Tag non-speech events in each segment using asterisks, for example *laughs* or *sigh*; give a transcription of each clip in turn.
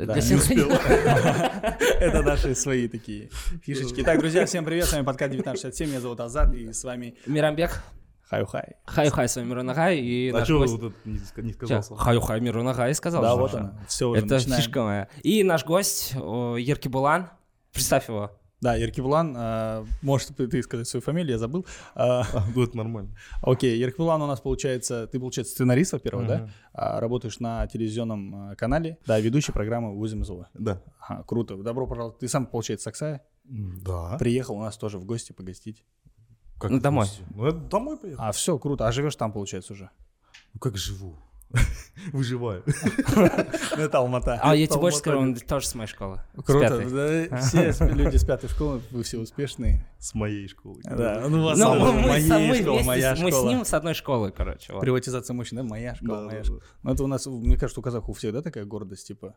Да, Для не синхронизации. *laughs* Это наши свои такие фишечки. Так, друзья, всем привет, с вами подкаст 1967, меня зовут Азат, и с вами Мирамбек. Хаю-хай. Хай-хай, с вами Мирон Агай и А наш что гость... вот это не, сказал? Хаю-хай, Мирон Агай сказал. Да, вот она, все уже Это начинаем. фишка моя. И наш гость Ерки Булан. Представь его. Да, Еркебулан, а, можешь ты, сказать свою фамилию, я забыл. А, А, это нормально. *laughs* Окей, Еркебулан у нас получается, ты, получается, сценарист, во-первых, да? А, Работаешь на телевизионном а, канале, да, ведущий программы Узим Зова. Да. Ага, круто, добро пожаловать. Ты сам, получается, с Аксая? М, Да. Приехал у нас тоже в гости погостить. Как Ну, домой. Ну, я домой поехал. А, все, круто. А живешь там, получается, уже? Ну, как живу? *laughs* Выживаю. Ну, *laughs* это Алмата. А я тебе больше скажу, он тоже с моей школы. Круто. *laughs* все люди с пятой школы, вы все успешные. С моей школы. Да, ну, у вас Ну, моей школа, вместе, моя мы с ним с одной школы, короче. Приватизация мощи, да? Моя школа, моя школа. Ну, это у нас, мне кажется, у казахов у всех, да, такая гордость, типа?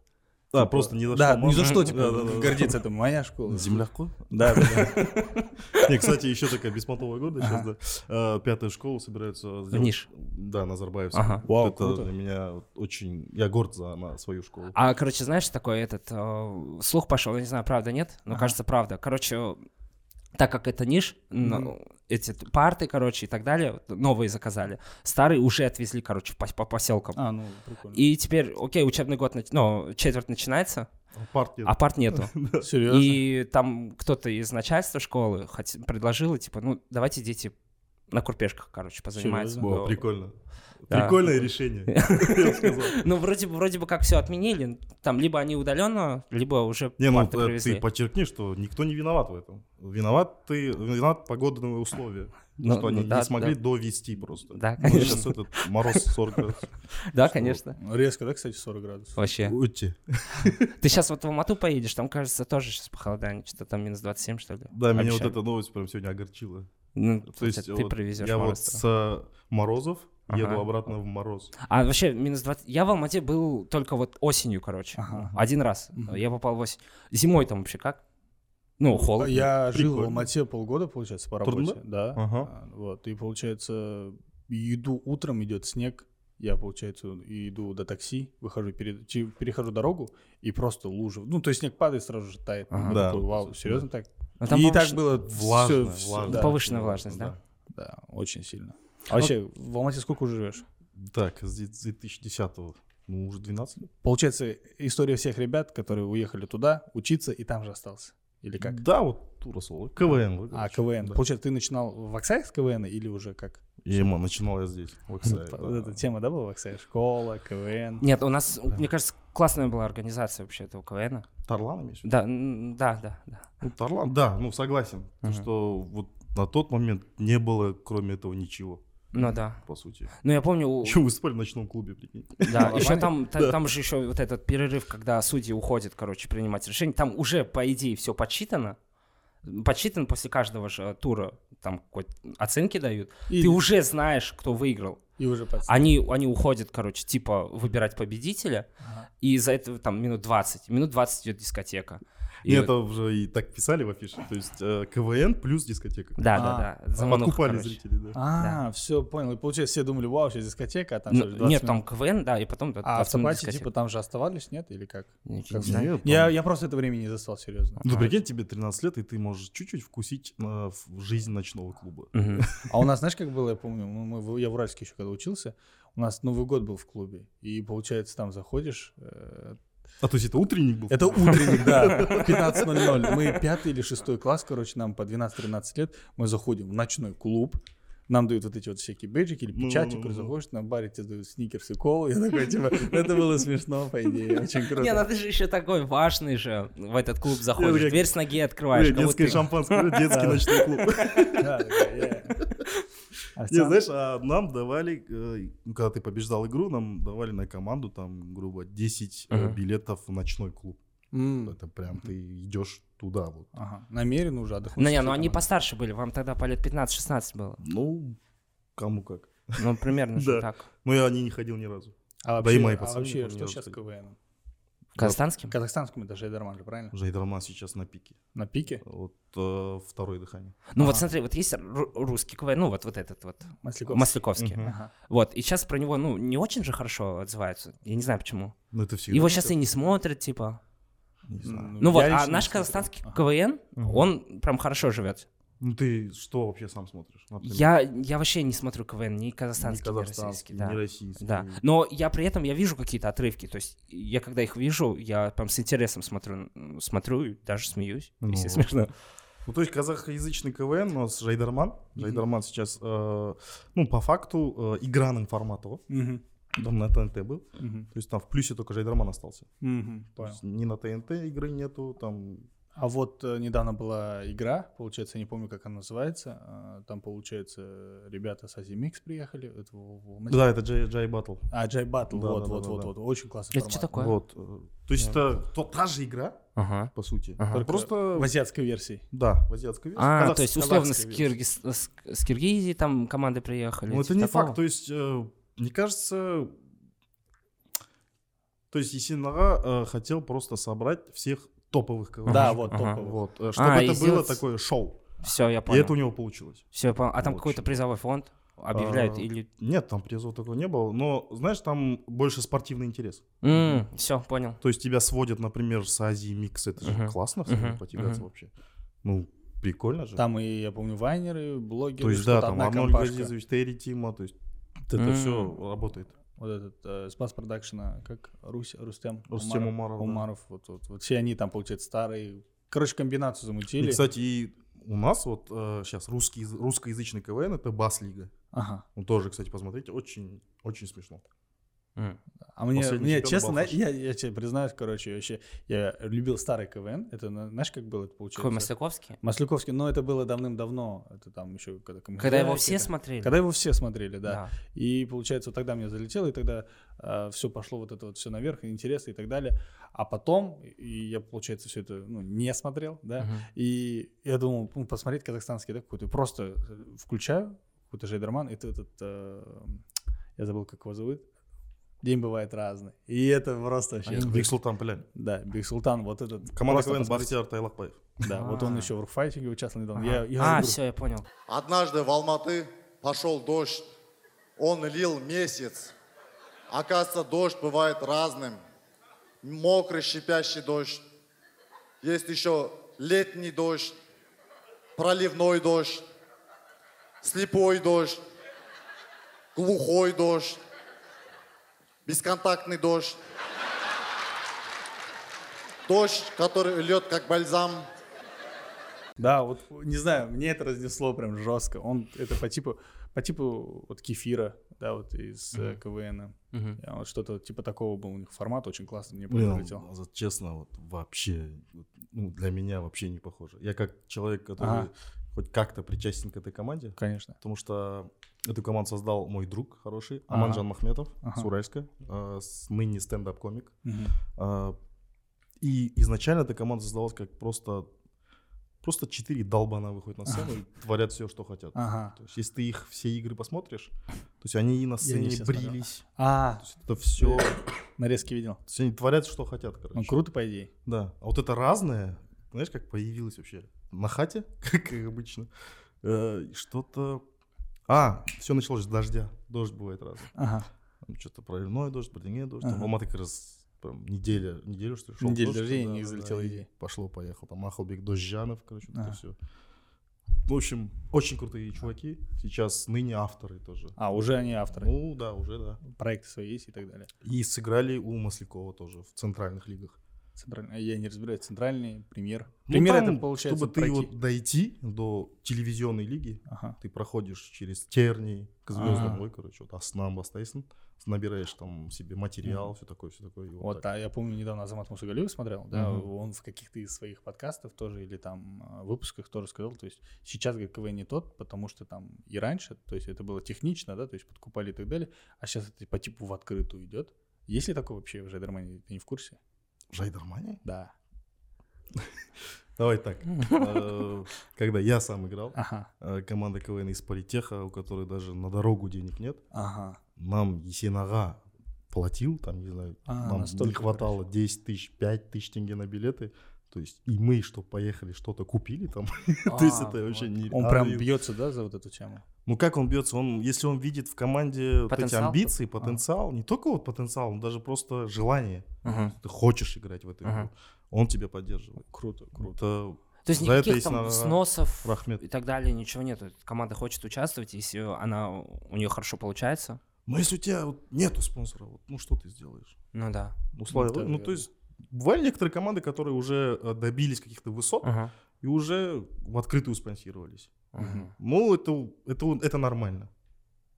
А, Типа, просто ни за Да, что. ни за что, типа, Да, да, да. гордиться, это моя школа. Земляко? Да, да, да. *laughs* Не, кстати, еще такая беспонтовая гордость сейчас, да. Э, Пятая школа собирается сделать. Ниш. Да, Назарбаевск. Ага. Вау, Это для меня очень... Я горд за свою школу. А, короче, знаешь, такой этот э, слух пошел, я не знаю, правда нет, но кажется, правда. Короче, так как это ниш, эти парты, короче, и так далее, новые заказали, старые уже отвезли, короче, по, по поселкам. А, ну, прикольно. И теперь, окей, учебный год, нач- ну, четверть начинается, Партия. а парт нету. *laughs* *laughs* Серьезно? И там кто-то из начальства школы хот- предложил, типа, ну, давайте дети на курпешках, короче, позанимаются. Серьезно? О, прикольно. Прикольное решение. *laughs* Ну, вроде бы, вроде бы как все отменили, там либо они удаленно, либо уже Не, ну э, ты подчеркни, что никто не виноват в этом. Виноват ты, виноват погодные условия. Ну, что ну они да, не смогли да. довести просто. Да, Ну, конечно. Сейчас этот мороз 40 градусов. *laughs* Да, конечно. Резко, да, кстати, 40 градусов? Вообще. Ути. *laughs* Ты сейчас вот в Алмату поедешь, там, кажется, тоже сейчас похолодание, что-то там минус 27, что ли? Да, меня вот эта новость прям сегодня огорчила. Ну, То есть ты вот привезешь я вот с э, морозов еду Ага. обратно в мороз. А вообще, минус 20... Я в Алмате был только вот осенью, короче. Ага. Один раз. Мгм. Я попал в осень. Зимой там вообще как? Ну, холодно. Я жил в Прикольно. Алмате полгода, получается, по работе. Трудно? Да. Ага. А, Вот. И получается, иду утром, идет снег. Я, получается, иду до такси, выхожу, перед, перехожу дорогу, и просто лужа. Ну, то есть снег падает, сразу же тает. Ага. Да, такой, Вау, серьезно так? Ну, там и повыш- так было Влажно, всё, влажно. да, Повышенная влажность, да? да, очень сильно. А вообще, в Алмате сколько уже живешь? Так, с 2010-го, ну уже 12 лет. Получается, история всех ребят, которые уехали туда учиться, и там же остался. Или как? Да, вот Турасол. КВН. А. КВН. Да. Получается, ты начинал в Оксае с КВН или уже как? И ма- начинал я здесь, в Оксае, *laughs* Вот да. эта тема, да, была в Оксае? Школа, КВН. Нет, у нас, мне кажется, классная была организация вообще этого КВН. Тарлан имеешь? Да, да, да, да. Ну, Тарлан, да, ну согласен. Мгм. что вот на тот момент не было, кроме этого, ничего, Ну да. по сути. Ну я помню, Еще выступали в ночном клубе, прикинь. да, *laughs* еще там, та- там же еще вот этот перерыв, когда судьи уходят, короче, принимать решение, там уже, по идее, все подсчитано. Подсчитано после каждого же тура, там какой-то оценки дают. И, Ты уже знаешь, кто выиграл. И уже. Они, они уходят, короче, типа выбирать победителя, Ага. и за это там минут 20. Минут 20 идет дискотека. И И вот- это уже и так писали в афише. То есть э, КВН плюс дискотека. Да, А, да, да. замануха, Подкупали короче. зрителей, да. А, все, понял. И получается, все думали, вау, сейчас дискотека, а там Ну, что, 20 нет, минут? там КВН, да, и потом... А в 20 минут Сапате, дискотека. типа, там же оставались, нет? Или как? Я Как не. Нет, Я, я просто это время не застал, серьезно. Ну, Ага. прикинь, тебе 13 лет, и ты можешь чуть-чуть вкусить э, в жизнь ночного клуба. Мгм. А у нас, знаешь, как было, я помню, ну, мы, в- я в Уральске еще когда учился, у нас Новый год был в клубе, и, получается, там заходишь, э, А то есть это утренник был? это утренник, да, *laughs* 15.00, мы пятый или шестой класс, короче, нам по 12-13 лет, мы заходим в ночной клуб, нам дают вот эти вот всякие бейджики или Ну, печати, ну, которые ну. заходишь, на баре тебе дают сникерс и колу, я такой, типа, это было смешно, по идее, очень круто. Не, ну ты же еще такой важный же. В этот клуб заходишь, дверь с ноги открываешь. Детское ты- шампанское, детский ночной клуб. А Не, знаешь, а нам давали, э, когда ты побеждал игру, нам давали на команду, там, грубо, 10 э, билетов в ночной клуб. Это прям ты идешь туда вот. Ага, намеренно уже отдохнуть. Ну не, ну они постарше были, вам тогда по лет 15-16 было. Ну, кому как. Ну, примерно *laughs* так. Ну, я не, не ходил ни разу. А Да и вообще, мои а вообще что сейчас с. КВН? Казахстанским? Казахстанском это Жайдарман же, правильно? Жайдарман сейчас на пике. На пике? Вот э, второе дыхание. Ну вот Ага. смотри, вот есть ру- русский КВН, ну вот, вот этот вот, Масляковский. Масляковский. Мгм. Ага. Вот, и сейчас про него, ну, не очень же хорошо отзываются. Я не знаю почему. Ну, это всегда. Его сейчас и не смотрят, типа. Не знаю. Ну вот, я а наш казахстанский Ага. КВН, Мгм. он прям хорошо живет. Ну, ты что вообще сам смотришь? например? Я, я вообще не смотрю КВН, ни Ни казахстанский, ни, казахстанский, российский. Да. ни российский. Да. Но я при этом я вижу какие-то отрывки. То есть я когда их вижу, я прям с интересом смотрю, смотрю и даже смеюсь, если Ну, смешно. Ну, то есть казахоязычный КВН у нас Жайдарман. Жайдарман сейчас, э, ну, по факту, э, игранный формат его. Мгм. Он на ТНТ был. Мгм. То есть там в плюсе только Жайдарман остался. Есть ни на ТНТ игры нету, там... А вот э, недавно была игра, получается, я не помню, как она называется. а, Там, получается, ребята с Азимикс приехали. Это в- в Алмате. Да, это Джай, Jai Battle. А, Jai Battle, Да, вот, да, вот, да, вот, да. вот. Очень классный Это формат. что такое? Вот. э, То есть это то- та же игра, Ага. по сути. Ага. Только Просто... в азиатской версии. Да, в азиатской версии. А, Казах- то есть условно с. Киргиз- с, с Киргизии там команды приехали. Ну, это типа не такого? факт. То есть, э, мне кажется... То есть Есенага э, хотел просто собрать всех топовых КВН. Да, вот, ага. топовых. Вот, э, чтобы А, и это было сделать- такое шоу. Все, я И понял. это у него получилось. Все, я понял. А там Очень. какой-то призовой фонд объявляют А, или... Нет, там призов такого не было. Но, знаешь, там больше спортивный интерес. все, понял. То есть тебя сводят, например, с Азией микс. Это же Мгм. классно, Мгм. потягаться Мгм. вообще. Ну, прикольно же. Там и, я помню, вайнеры, блогеры. то есть, да, там Арнольд. Газизович, Терри Тима, то есть это М. все работает. Вот этот э, Спас Продакшена, как Русь, Рустем, Рустем Умаров, да. Умаров, вот, вот, вот все они там, получается, старые. Короче, комбинацию И, замутили. кстати, и у нас вот сейчас русский, яз- русскоязычный КВН это Бас-лига. Ага. Ну, тоже, кстати, посмотрите, очень, очень смешно. М. А мне, Последний мне честно, Балхаш. я, я тебе признаюсь, короче, вообще, я любил старый КВН. Это, на- знаешь, как было это получается? Какой Масляковский? Масляковский, но это было давным-давно. Это там еще когда Когда его все смотрели? Когда его все смотрели, да. Да. И получается, вот тогда мне залетело, и тогда все пошло вот это вот все наверх, и интересно и так далее. А потом, и я, получается, все это ну, не смотрел, да. Мгм. И я думал, ну, посмотреть казахстанский, да, какой-то. Просто э, включаю какой-то Жайдарман, и ты этот, э, я забыл, как его зовут. День бывает разный. И это просто вообще... Big Sultan, блядь. Да, Big Sultan, вот этот. Команда КВН. Бахтияр Тайлакбаев. Да, вот он А. еще в рукфайтинге участвовал недавно. Ага. Я, я а, говорю, все, я понял. Однажды в Алматы пошел дождь. Он лил месяц. Оказывается, дождь бывает разным. Мокрый, щипящий дождь. Есть еще летний дождь, проливной дождь, слепой дождь, глухой дождь, бесконтактный дождь. Дождь, который льет как бальзам. Да, вот не знаю, мне это разнесло прям жестко. Он это по типу, по типу вот кефира, да, вот из э, КВН. Я Вот что-то типа такого был у них формат, очень классно мне Блин, прилетел. вот честно, вот вообще, ну, для меня вообще не похоже. Я как человек, который Ага. хоть как-то причастен к этой команде, Конечно. потому что эту команду создал мой друг хороший, Ага. Аманжан Махметов Ага. с Уральска, э, с- ныне стендап-комик. Мгм. А, И изначально эта команда создавалась как просто просто четыре долбана выходят на сцену *laughs* и творят все, что хотят. Ага. То есть, если ты их все игры посмотришь, то есть они и на не сцене брились. А, То есть это все. *coughs* нарезки видел. То есть они творят, что хотят, короче. Ну, круто, по идее. Да. А вот это разное, знаешь, как появилось вообще? На хате, *laughs* как обычно. Э, Что-то. А, все началось с дождя. Дождь бывает разный. Ага. Там что-то проливной дождь, проливной дождь. Там Ага. в Алматы как раз прям неделя, неделю, что ли, шел Неделя дождей, у них да, идея. Пошло, поехал. Там Ахалбек Дождянов, короче, Ага. это все. В общем, очень крутые чуваки. Сейчас ныне авторы тоже. А, уже они авторы. Ну, да, уже, да. Проекты свои есть и так далее. И сыграли у Маслякова тоже в центральных лигах. Центральный, я не разбираюсь, центральный, премьер. Ну, Премьер там, это получается Чтобы ты пройти. вот дойти до телевизионной лиги, Ага. ты проходишь через тернии к звездам, Ага. короче, вот Аснам набираешь там себе материал, все такое, все такое. и Вот, так. а я помню, недавно Азамат Мусагалиев смотрел, да, Мгм. он в каких-то из своих подкастов тоже или там э, выпусках тоже сказал, то есть сейчас КВН не тот, потому что там и раньше, то есть это было технично, да, то есть подкупали и так далее, а сейчас это по типу в открытую идет. Есть ли такое вообще в Жайдармане? Ты не в курсе? Жайдармани? Да. *laughs* Давай так. *laughs* Э, Когда я сам играл, э, команда КВН из Политеха, у которой даже на дорогу денег нет, нам Есенага платил, там, не знаю, А, нам не хватало 10 тысяч, 5 тысяч тенге на билеты. То есть и мы, что поехали, что-то купили там. *laughs* То есть А, это вообще не... Он прям бьется, да, за вот эту тему? Ну как он бьется? Он, если он видит в команде эти амбиции, потенциал, не только вот потенциал, но даже просто желание. Ты хочешь играть в эту игру. Он тебя поддерживает. Круто, круто. То есть За никаких есть там на- сносов Рахмет. и так далее, ничего нету. Команда хочет участвовать, если она у нее хорошо получается. Но если у тебя вот нету спонсора, вот, ну что ты сделаешь? Ну да. Условия. тоже Ну, то есть бывали некоторые команды, которые уже э, добились каких-то высот Ага. и уже в открытую спонсировались. Ага. Ну, это, это, это нормально.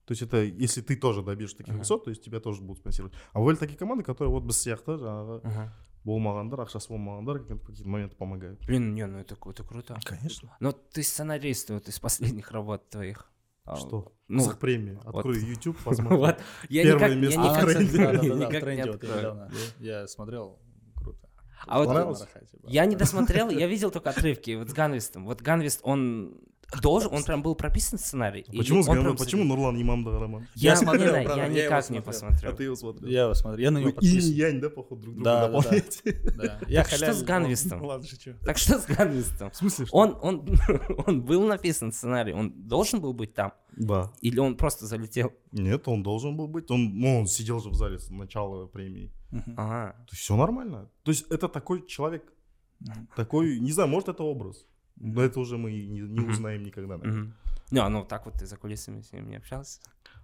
То есть это, если ты тоже добьешься таких Ага. высот, то есть тебя тоже будут спонсировать. А бывали такие команды, которые вот без сияқты жаңағы Ага. болмағандар ақшасы болмағандар в какие-то моменты помогают. Блин, не, ну это, это круто. Конечно. Но ты сценарист вот из последних работ твоих. А, Что? Ну, премия. вот. Открой YouTube, *laughs* посмотри. вот. Я Первое никак, место я в тренде. в никак не тренде вот я открою. недавно, я смотрел. А вот я не досмотрел, я видел только отрывки вот с Ганвистом. Вот Ганвист, он должен, он прям был прописан сценарий? Или Почему, с он прям- почему Нурлан Имамда Роман? Я, Я смотрел, я я никак не смотрел. посмотрел. А ты его смотрел? Я его смотрел, я на него Вы инь и подписан. янь, да, походу, друг друга Да, да, да. дополняете? *laughs* Да. Я Так что с Ганвистом? Ну, Ладно, шучу. Так что с Ганвистом? В смысле, что? Он, он, *laughs* он был написан сценарий, он должен был быть там? Да. Или он просто залетел? Нет, он должен был быть. Он, ну, он сидел же в зале с начала премии. Ага. То есть все нормально. То есть это такой человек, такой, не знаю, может это образ. Но это уже мы не, не узнаем никогда. наверное. Не, а ну так вот ты за кулисами с ним не общался?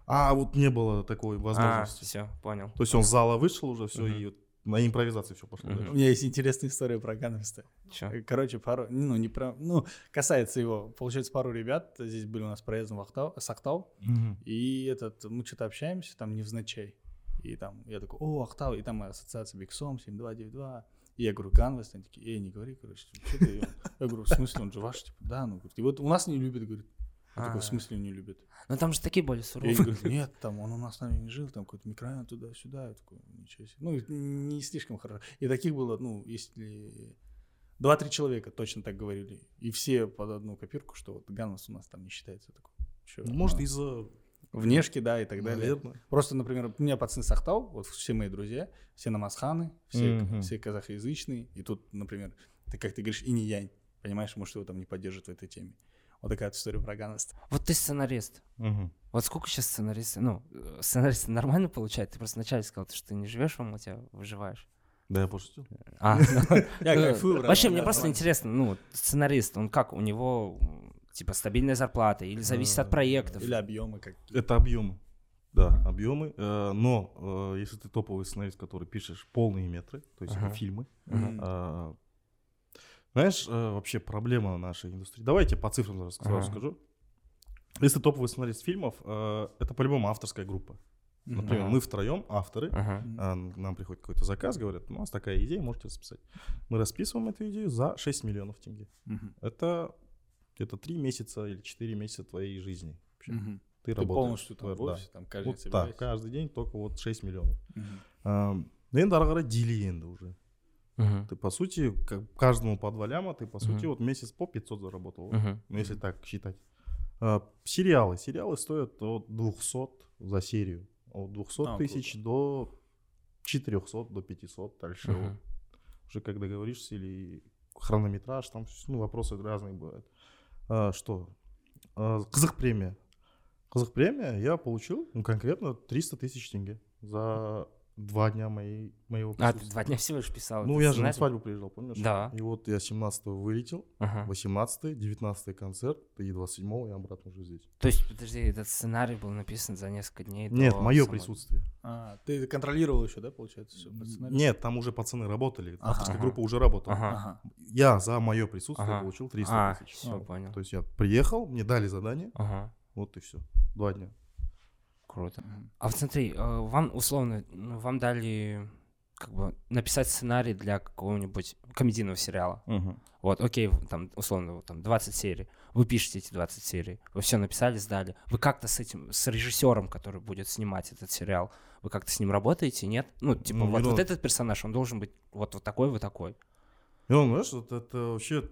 А вот не было такой А, возможности. все, понял. То есть он с зала вышел уже, все, и на импровизации все пошло. У меня есть интересная история про Ганвиста. Чё? Э, Короче, пару, ну, не про, ну, касается его. Получается, пару ребят здесь были у нас проездом в Ахтау, Сахтау, Мгм. и этот, мы что-то общаемся, там, невзначай. И там, я такой, о, Ахтау, и там ассоциация Биксом, 7292. Я говорю, Ганвест, они такие, эй, не говори, короче, что ты? Я говорю, в смысле, он же ваш, типа, да, ну, говорит, и вот у нас не любит, говорит. Я такой, в А. смысле не любит? Ну там же такие более суровые. говорят, нет, там он у нас с нами не жил, там какой-то микрорайон туда-сюда. Я такой, ничего себе. Ну, не слишком хорошо. И таких было, ну, если... Два-три человека точно так говорили. И все под одну копирку, что вот Ганнес у нас там не считается. Я такой, «Чё, Ну, Может, ну, из-за... Внешки, да, и так далее. Наверное. Просто, например, у меня пацаны Сахтау, вот все мои друзья, все намазханы, все, Мгм. все казахоязычные. И тут, например, ты, как ты говоришь, и не янь. Понимаешь, может, его там не поддержат в этой теме. Вот такая вот история про Ганнеста. Вот ты сценарист. Мгм. Вот сколько сейчас сценаристы, ну, сценаристы нормально получают? Ты просто вначале сказал, что ты не живешь в Алмате, а выживаешь. Да, я пошутил. А, *laughs* Я ну, Вообще, мне просто интересно, ну, вот сценарист, он как, у него, типа, стабильная зарплата или зависит от проектов? Или объемы как Это объемы. Да, объемы. Э, Но э, если ты топовый сценарист, который пишешь полные метры, то есть Ага. фильмы, Мгм. а, знаешь, э, вообще проблема нашей индустрии. Давайте по цифрам сразу Ага. скажу. Если ты топовый сценарист фильмов, э, это по-любому авторская группа. Например, Ага. мы втроем авторы, Ага. а, нам приходит какой-то заказ, говорят, у нас такая идея, можете расписать. Мы расписываем эту идею за 6 миллионов тенге. Мгм. Это где-то 3 месяца или 4 месяца твоей жизни. вообще. Мгм. Ты, Ты работаешь. полностью там в Да. офисе, там каждый Вот день так, каждый день только вот 6 миллионов. Ну, енді ары қарай дили енді уже. Мгм. Ты, по сути, как каждому по 2 ляма, ты, по сути, Мгм. вот месяц по 500 заработал. Мгм. Ну, если так считать. А, сериалы. Сериалы стоят от 200 за серию. От 200 А, тысяч до 400, до 500. Дальше вот уже как договоришься или хронометраж, там ну, вопросы разные бывают. А, что? А, Қызық премия. Қызық премия я получил ну, конкретно 300 тысяч тенге за два дня моей, моего А, ты два дня всего лишь писал Ну, я же на сценарий? свадьбу приезжал, помнишь? Да. И вот я 17 вылетел, Ага. 18 19 концерт, и 27 я обратно уже здесь. То есть, подожди, этот сценарий был написан за несколько дней Нет, мое самого- присутствие. А, ты контролировал еще, да, получается, все по сценарию? Нет, там уже пацаны работали, Ага. авторская Ага. группа уже работала. Ага. Я за мое присутствие Ага. получил 300 А, тысяч. все, Ну, понял. То есть я приехал, мне дали задание, Ага, вот и все. Два дня. Круто. А вот смотри, э, вам условно, ну, вам дали как бы написать сценарий для какого-нибудь комедийного сериала. Вот, окей, там, условно, там 20 серий. Вы пишете эти 20 серий. Вы все написали, сдали. Вы как-то с этим, с режиссером, который будет снимать этот сериал, вы как-то с ним работаете, нет? Ну, типа, Ну, вот, вот этот персонаж, он должен быть вот, вот такой, вот такой. Он, знаешь, вот это вообще,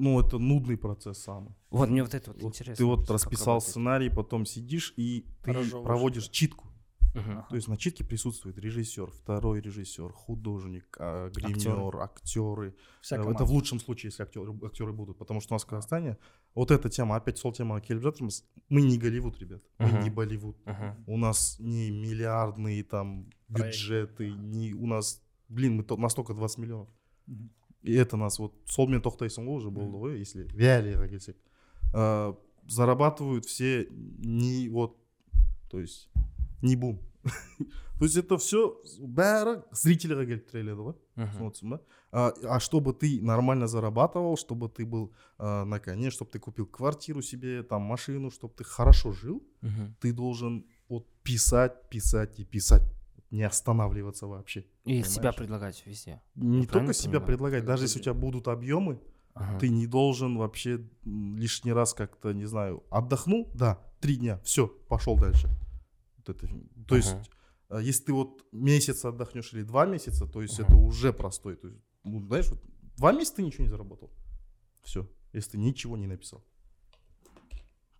ну, это нудный процесс самый. Вот, мне вот это вот, Вот интересно. ты вот расписал работает. сценарий, потом сидишь и ты Разжевываешь, проводишь читку. Мгм. То есть в начитке присутствует режиссер, второй режиссер, художник, а, гример, актеры. Вся Э, Это в лучшем случае, если актеры, актеры будут. Потому что у нас в Казахстане вот эта тема, опять сол темаға келіп жатырмыз. Мы не Голливуд, ребят. Мы не Болливуд. Мгм. У нас не миллиардные там бюджеты, не у нас, блин, мы то- настолько 20 миллионов. Мгм И это нас вот солмен тоқтайсың ғой уже болды ғой если реалияға келсек Э, зарабатывают все не вот то есть не бум *laughs* то есть это все бәрі зрительға келіп тіреледі ғой Мгм. түсініп отырсың ба а, а чтобы ты нормально зарабатывал чтобы ты был э, на коне чтобы ты купил квартиру себе там машину чтобы ты хорошо жил Мгм. ты должен вот писать писать и писать не останавливаться вообще И себя Понимаешь? предлагать везде. не Я только себя понимаю? предлагать даже если у тебя будут объемы Ага. ты не должен вообще лишний раз как-то, не знаю, отдохнул, да, три дня, все, пошел дальше. Вот это, то есть, Ага. а, если ты вот месяц отдохнешь или два месяца, то есть Ага. это уже простой. То есть, ну, знаешь, вот два месяца ты ничего не заработал. Все, если ты ничего не написал.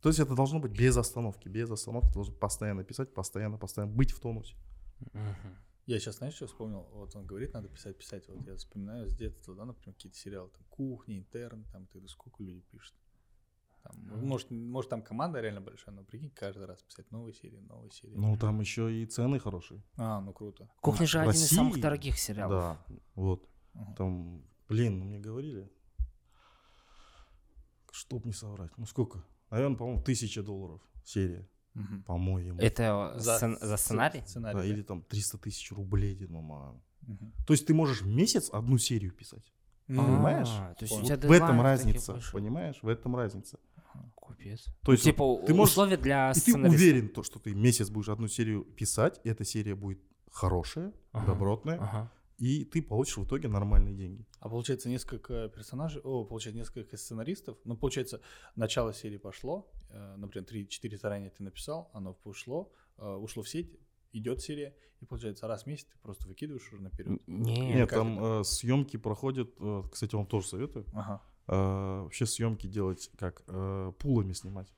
То есть это должно быть без остановки, без остановки, ты должен постоянно писать, постоянно, постоянно быть в тонусе. Я сейчас, знаешь, что вспомнил? Вот он говорит, надо писать, писать. Вот я вспоминаю с детства, да, например, какие-то сериалы, там, кухня, интерн, там, ты сколько людей пишет. Там, Мгм. может, может, там команда реально большая, но прикинь, каждый раз писать новые серии, новые серии. Ну, там еще и цены хорошие. А, ну круто. Кухня же один из самых дорогих сериалов. Да, вот. Мгм. Там, блин, ну мне говорили, чтоб не соврать, ну сколько? Наверное, по-моему, тысяча долларов серия, Мгм. по-моему. Это За сцен- за сц- сценарий? Сценарий, Да, да? или там 300 тысяч рублей, мама. Мгм. То есть ты можешь месяц одну серию писать. М. Понимаешь? А, То есть у Вот тебя в этом разница, понимаешь? В этом разница. Капец. То есть типа ты можешь- условия для И ты уверен, то, что ты месяц будешь одну серию писать, и эта серия будет хорошая, Ага. добротная, Ага. И ты получишь в итоге нормальные деньги. А получается несколько персонажей, о, получается несколько сценаристов. Ну, получается, начало серии пошло, э, например, 3-4 заранее ты написал, оно ушло, э, ушло в сеть, идет серия, и получается раз в месяц ты просто выкидываешь уже наперед. Не, Нет, как там э, съемки проходят, э, кстати, вам тоже советую, Ага. э, вообще съемки делать как э, пулами снимать.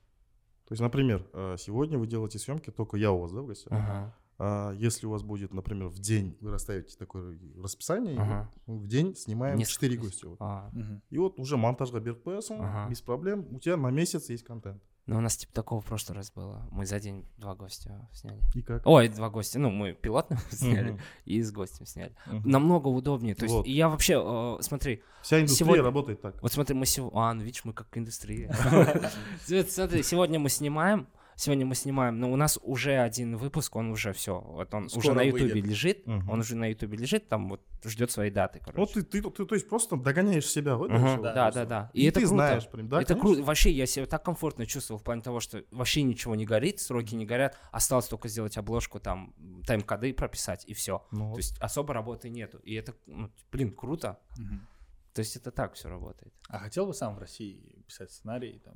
То есть, например, э, сегодня вы делаете съемки, только я у вас, да, в гостях? Ага. А если у вас будет, например, в день вы расставите такое расписание, Ага. в день снимаем Несколько 4 раз. гостя. вот. А. И вот уже монтажға беріп қоясың, Ага. без проблем, у тебя на месяц есть контент. Ну, у нас типа такого в прошлый раз было. Мы за день два гостя сняли. И как? Ой, два гостя. Ну, мы пилотно *laughs* сняали Мгм. и с гостем сняли. Намного удобнее. То есть Вот. я вообще, э, смотри, Вся индустрия сегодня- работает так. вот смотри, мы сегодня... А, ну видишь, мы как индустрия. *laughs* Смотри, сегодня мы снимаем, сегодня мы снимаем, но у нас уже один выпуск, он уже все, вот он уже Скоро на ютубе лежит, Мгм. он уже на ютубе лежит, там вот ждет своей даты, Вот короче. ты, ты, ты, то есть просто догоняешь себя, вот дальше вот Да, да, просто. да. И, это ты круто. знаешь, прям, да, это круто. Вообще, я себя так комфортно чувствовал в плане того, что вообще ничего не горит, сроки не горят. Осталось только сделать обложку, там, тайм-коды прописать, и все. Ну, То есть особо работы нету. И это, ну, блин, круто. Мгм. То есть это так все работает. А хотел бы сам в России писать сценарий, там,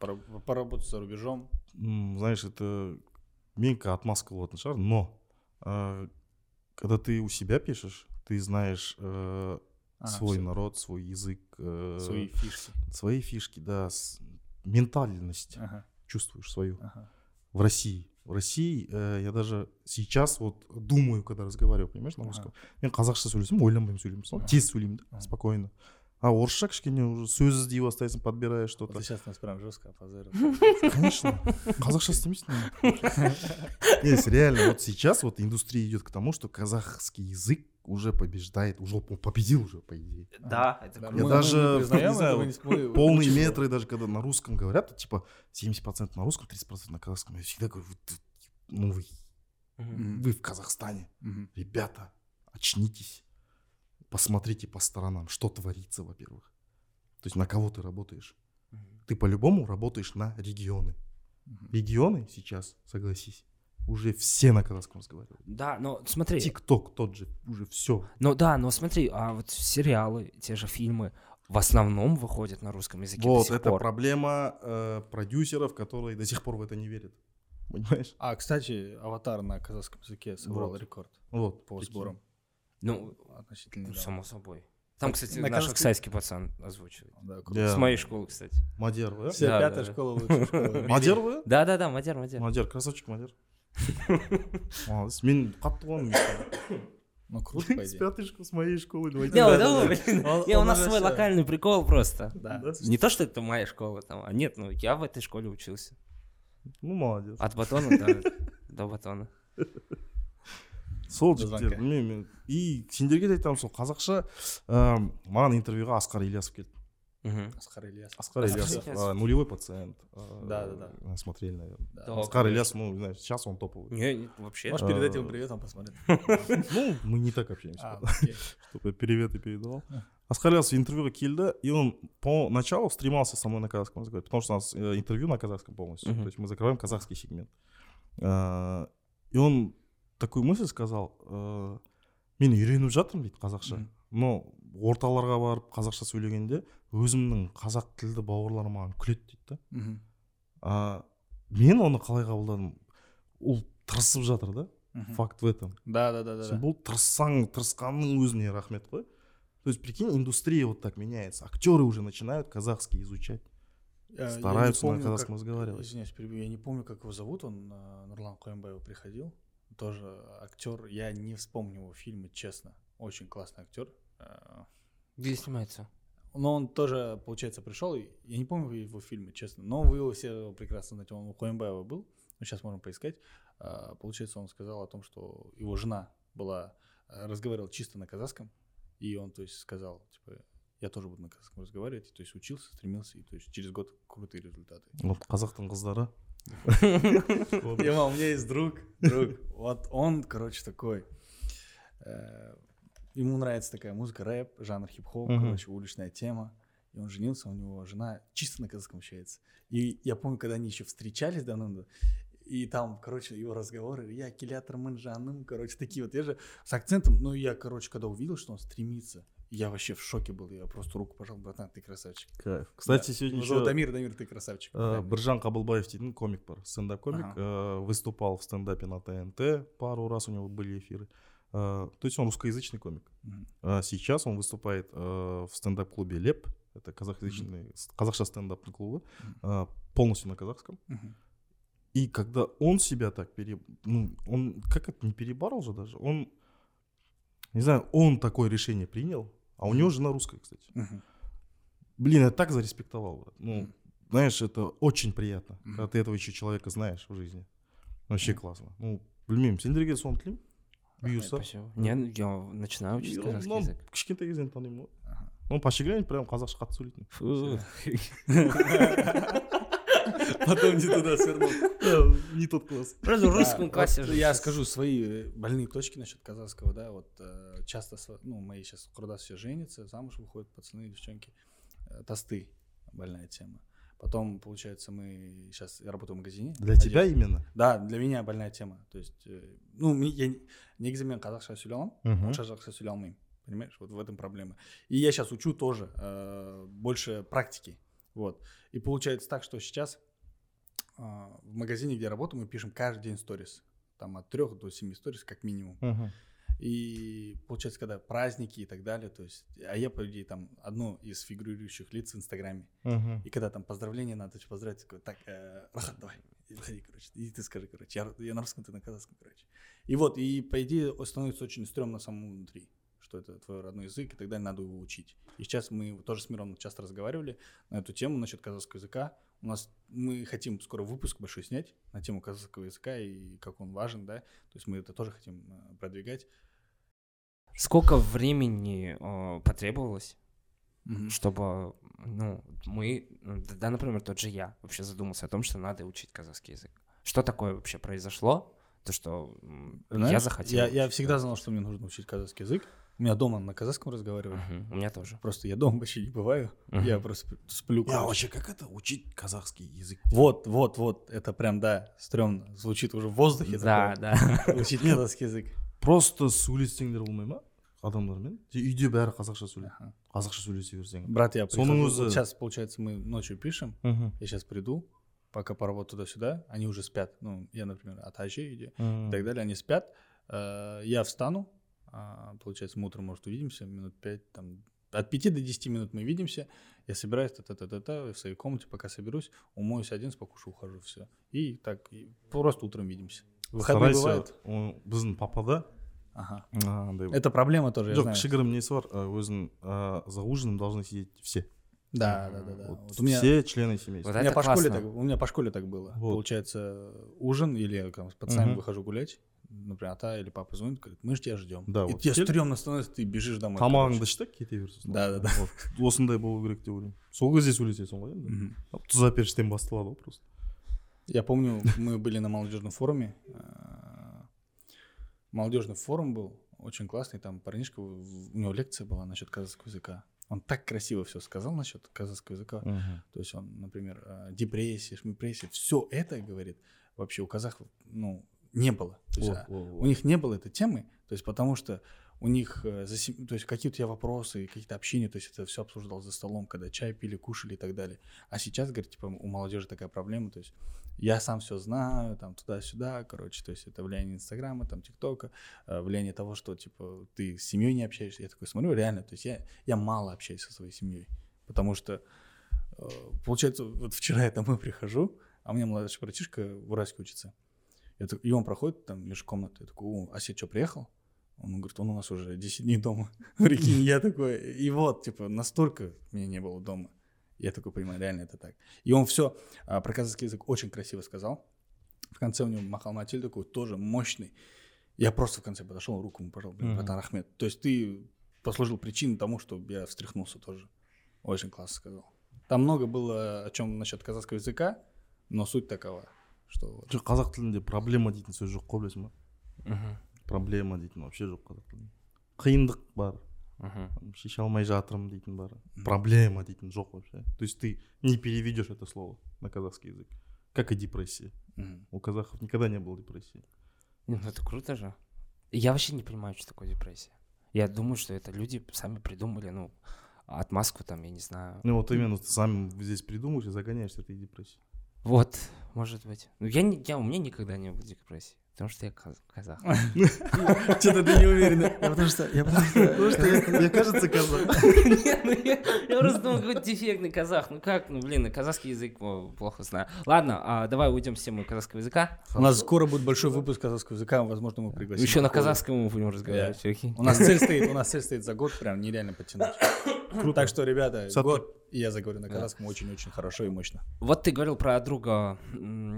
пора- поработать за рубежом? Знаешь, это менько отмазка болатын шығар, но э, когда ты у себя пишешь, ты знаешь э, А, свой всё. народ, свой язык, э, Свои фишки. свои фишки, да, с- ментальность Ага, чувствуешь свою. ага. в России. В России э, я даже сейчас вот думаю, когда разговариваю, понимаешь, на Ага. русском. мен қазақша сөйлесем ойланбаймын сөйлеймін мысалы тез сөйлеймін да Ага. спокойно а орысша кішкене уже сөз іздей бастайсың подбираешь Вот что-то ты сейчас нас прям жестко опозорил. конечно қазақша істемейсің нет реально вот сейчас вот индустрия идет к тому что казахский язык уже побеждает уже он победил уже по идее Да, это Да, круто. Я даже, признаем не знаю, это, мы не спорим, полные учим его. метры даже когда на русском говорят то, типа 70% на русском 30% на казахском я всегда говорю «Вот, ну вы Мгм. Мгм. вы в Казахстане Мгм. ребята, очнитесь, посмотрите по сторонам, что творится, во-первых. То есть на кого ты работаешь. Ты по-любому работаешь на регионы. Регионы сейчас, согласись, уже все на казахском разговаривают. Да, но смотри, Тикток тот же, уже все. ну да, но смотри, а вот сериалы, те же фильмы в основном выходят на русском языке до Вот, это пор. проблема э, продюсеров, которые до сих пор в это не верят. Понимаешь? А, кстати, аватар на казахском языке собрал Вот. рекорд Вот. по прикинь. сборам. Ну, Относительно. ну, само собой. Там, кстати, на наш аксайский пацан озвучивает. Да. Да. С моей школы, кстати. Мадер, да? Вся Да, пятая да, да. школа лучшая *laughs* школа. Мадер вы? Да-да-да, Мадер, Мадер. Мадер, красавчик Мадер. *laughs* молодец мен қатты қуандым Ну, круто, по с пятой школы с моей школы Не, да, да, блин, у нас свой локальный прикол просто. Да. Да? Не то, что это моя школа, там, а нет, ну я в этой школе учился. ну молодец От батона до батона. *laughs* сол До жігіттер звонка. білмеймін мен и сендерге де айтамын сол қазақша ә, маған интервьюға асқар ильясов келді Мгм. Асқар Ильясов. асқар Асқар ильясов Ильясов. а, нулевой пациент а, Да, да, да. смотрели наверное Да. Да, асқар конечно. ильясов ну не знаю сейчас он топовый Не, не, вообще. Можешь передать А, ему привет, он посмотрит. *laughs* ну мы не так общаемся А, окей. *laughs* чтобы я привет и передавал асқар ильясов интервьюға келді и он по началу стремался со мной на казахском разговаривать потому что у нас э, интервью на казахском полностью Мгм. то есть мы закрываем казахский сегмент А, и он такую мысль сказал э, мен үйреніп жатырмын дейді қазақша но орталарға барып қазақша сөйлегенде өзімнің қазақ тілді бауырларым маған күледі дейді да мен оны қалай қабылдадым ол тырысып жатыр да факт в этом Да, да, да, да. бұл тырыссаң тырысқанның өзіне рахмет қой то есть прикинь индустрия вот так меняется актеры уже начинают казахский изучать стараются на казахском как- разговаривать. Извиняюсь, перебью. Я не помню, как его зовут. Он, э, Нурлан Коембаев приходил. Тоже актер. Я не вспомню его фильмы, честно. Очень классный актер. Э, Где снимается? Но он тоже, получается, пришел. Я не помню его фильмы, честно. Но вы его все прекрасно знаете. Он у Коембаева был. Ну, сейчас можем поискать. А, Получается, он сказал о том, что его жена была, э, разговаривала чисто на казахском. И он, то есть, сказал, типа, я тоже буду на казахском разговаривать. То есть, учился, стремился. И, то есть, через год крутые результаты. вот қазақтың қыздары Дима, у меня есть друг, друг. Вот он, короче, такой. э, Ему нравится такая музыка, рэп, жанр хип-хоп, короче, уличная тема. И он женился, у него жена чисто на казахском общается. И я помню, когда они еще встречались давно, и там, короче, его разговоры, я келятор жаным, короче, такие вот, я же с акцентом, ну, я, короче, когда увидел, что он стремится, я вообще в шоке был, я просто руку пожал, братан, ты красавчик. кайф кстати Да. сегодня Его еще Дамир, Дамир, ты красавчик. Да. біржан қабылбаев дейтін комик бар стендап комик Ага. э, выступал в стендапе на тнт пару раз у него были эфиры Э, то есть он русскоязычный комик. А сейчас он выступает в стендап-клубе леп это казахоязычный с- қазақша стендапный клубы Мгм. э, полностью на казахском Мгм. и когда он себя так пере... ну, он как это не переборол же даже он не знаю он такое решение принял а у него жена русская кстати Мгм. Блин, я так зареспектовал. брат. Ну, Мгм. знаешь, это очень приятно, Мгм. когда ты этого еще человека знаешь в жизни. Вообще классно. Ну, білмеймін сендерге соны тілеймін бұйырса Спасибо. Не, ну, я начинаю учить И он- казахский ну, язык. кішкентай кезден танимын ғой Ага. ну почти глянь прям қазақша қатты сөйлейтін Фу. *laughs* *laughs* Потом не туда свернул. не тот класс Просто в русском классе же. Я скажу свои э, больные точки насчет казахского, да, вот э, часто, ну, мои сейчас курдас все женятся, замуж выходят пацаны, девчонки, Э, тосты, больная тема. Потом, получается, мы сейчас, я работаю в магазине. для тебя именно Да, для меня больная тема. То есть, ну, я негізі мен қазақша сөйлей аламын, жақсы сөйлей алмаймын. Понимаешь, вот в этом проблема. И я сейчас учу тоже э, больше практики. Вот. И получается так, что сейчас э, в магазине, где я работаю, мы пишем каждый день сторис. Там от трех до семи сторис как минимум. Мгм. И получается, когда праздники и так далее, то есть, а я, по идее, там одно из фигурирующих лиц в Инстаграме. Мгм. И когда там поздравления надо типа, поздравить, такой, так, э, Рахат, давай, выходи, короче, и ты скажи, короче, я, я на русском, ты на казахском, короче. И вот, и по идее становится очень стрёмно самому внутри, что это твой родной язык и так далее, надо его учить. И сейчас мы тоже с Миром часто разговаривали на эту тему, насчет казахского языка. У нас, мы хотим скоро выпуск большой снять на тему казахского языка и как он важен, да, то есть мы это тоже хотим э, продвигать. Сколько времени э, потребовалось, Мгм. чтобы, ну, мы, да, например, тот же я вообще задумался о том, что надо учить казахский язык. Что такое вообще произошло? То, что м, я Знаешь, захотел. Я, я всегда знал, что мне нужно учить казахский язык. У меня дома на казахском разговаривают. Мгм, У меня тоже. Просто я дома вообще не бываю. Мгм. Я просто сп- сплю. Я короче. вообще как это учить казахский язык Вот, вот, вот. Это прям, да, стрёмно. Звучит уже в воздухе. Да, такое. да. *laughs* Учить казахский язык. просто сөйлессеңдер болмай ма адамдармен Те үйде бәрі қазақша сөйлейді Ага. қазақша сөйлесе берсең Брат, я Соның прихожу. өзі- Вот сейчас, получается, мы ночью пишем. Мгм. Я сейчас приду, пока поработаю туда-сюда. Они уже спят. Ну, я, например, от Ажи иди Мгм. и так далее. Они спят. Э, Я встану. а, Получается, мы утром, может, увидимся минут пять, там, от пяти до десяти минут мы видимся. Я собираюсь та-та-та-та-та в своей комнате, пока соберусь, умоюсь один, покушу, ухожу, все. И так, и просто утром видимся. Выходной старайся бывает? ы, біздің папада Ага. а, андай Это проблема тоже, я жоқ знаю. кішігірім несі бар ы, өзің ы, за ужином должны сидеть все Да, да, да, да. Вот Вот у меня, все члены семейства Вот у меня это по школе классно. так, у меня по школе так было. Вот. Получается ужин или я там с пацанами Мгм. выхожу гулять, например, ата или папа звонит, говорит, мы же тебя ждем. Да, и вот тебе кел- стрёмно становится, ты бежишь домой. тамағыңды короче. іш та кете бересің Да, да, да. Вот, осындай болу керек деп ойлаймын сол кезде сөйлесесің ғой енді Мгм. тұз әперіштен басталады ғой просто Я помню, мы были на молодежном форуме. э, Молодежный форум был очень классный. Там парнишка, в- у него лекция была насчет казахского языка. Он так красиво все сказал насчет казахского языка. То есть он, например, э, депрессия, шмипрессия, все это, говорит, вообще у казахов, ну, не было. То есть, О, а, о, о. у них не было этой темы, то есть потому что у них, э, то есть какие у тебя вопросы, какие-то общения, то есть это все обсуждалось за столом, когда чай пили, кушали и так далее. А сейчас, говорит, типа у молодежи такая проблема, то есть я сам все знаю, там туда-сюда, короче, то есть это влияние Инстаграма, там ТикТока, э, влияние того, что типа ты с семьей не общаешься. Я такой смотрю, реально, то есть я, я мало общаюсь со своей семьей, потому что э, получается, вот вчера я домой прихожу, а у меня младший братишка в Уральске учится. Так- и он проходит там между комнатой. Я такой, о, а что, приехал? Он говорит, он у нас уже 10 дней дома. *laughs* Прикинь, я такой, и вот, типа, настолько меня не было дома. Я такой понимаю, реально это так. И он все про казахский язык очень красиво сказал. В конце у него махал Матиль такой, тоже мощный. Я просто в конце подошел, руку ему пожал, блин, братан Ахмед. То есть ты послужил причиной тому, чтобы я встряхнулся тоже. Очень классно сказал. Там много было о чем насчет казахского языка, но суть такова, что вот жоқ қазақ тілінде проблема дейтін сөз жоқ қой білесің ба Мгм. проблема дейтін вообще жоқ қазақ тілінде қиындық бар Мгм. шеше алмай жатырмын дейтін бар проблема дейтін жоқ вообще то есть ты не переведешь это слово на казахский язык как и депрессия Мгм. у казахов никогда не было депрессии Ну, это круто же. Я вообще не понимаю, что такое депрессия. Я думаю, что это люди сами придумали, ну, отмазку там, я не знаю. ну вот именно ты сам здесь придумаешь и загоняешься этой депрессией вот, может быть. Ну, я, не, я, у меня никогда не было депрессии, потому что я каз- казах. *laughs* *laughs* Что-то ты не уверен. *laughs* Потому что я мне кажется казах Нет, ну я, я просто думал, какой дефектный казах. Ну как, ну блин, казахский язык о, плохо знаю. Ладно, а давай уйдем с темы казахского языка. У нас скоро будет большой выпуск казахского языка, возможно, мы пригласим. Еще на казахском мы будем разговаривать, окей? У нас цель стоит, у нас цель стоит за год прям нереально потянуть. Так что, ребята, год, и я заговорю на казахском очень-очень хорошо и мощно. Вот ты говорил про друга,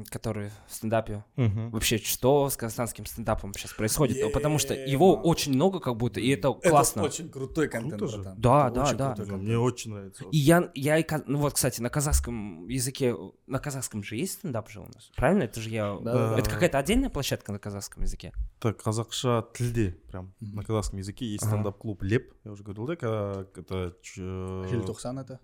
который в стендапе. Мгм. Вообще, что с казахстанским стендапом сейчас происходит? Ну, Потому что его очень много как будто, и это классно. Это очень крутой контент, Круто же. Да, Это да, очень да. крутой мне очень нравится И я, я ну вот, кстати, на казахском языке, на казахском же есть стендап же у нас, правильно? Это же я... Да, Это какая-то отдельная площадка на казахском языке? Так, казахша тілде прям на казахском языке есть стендап-клуб Леп, я уже говорил, да, это Желтоқсан это?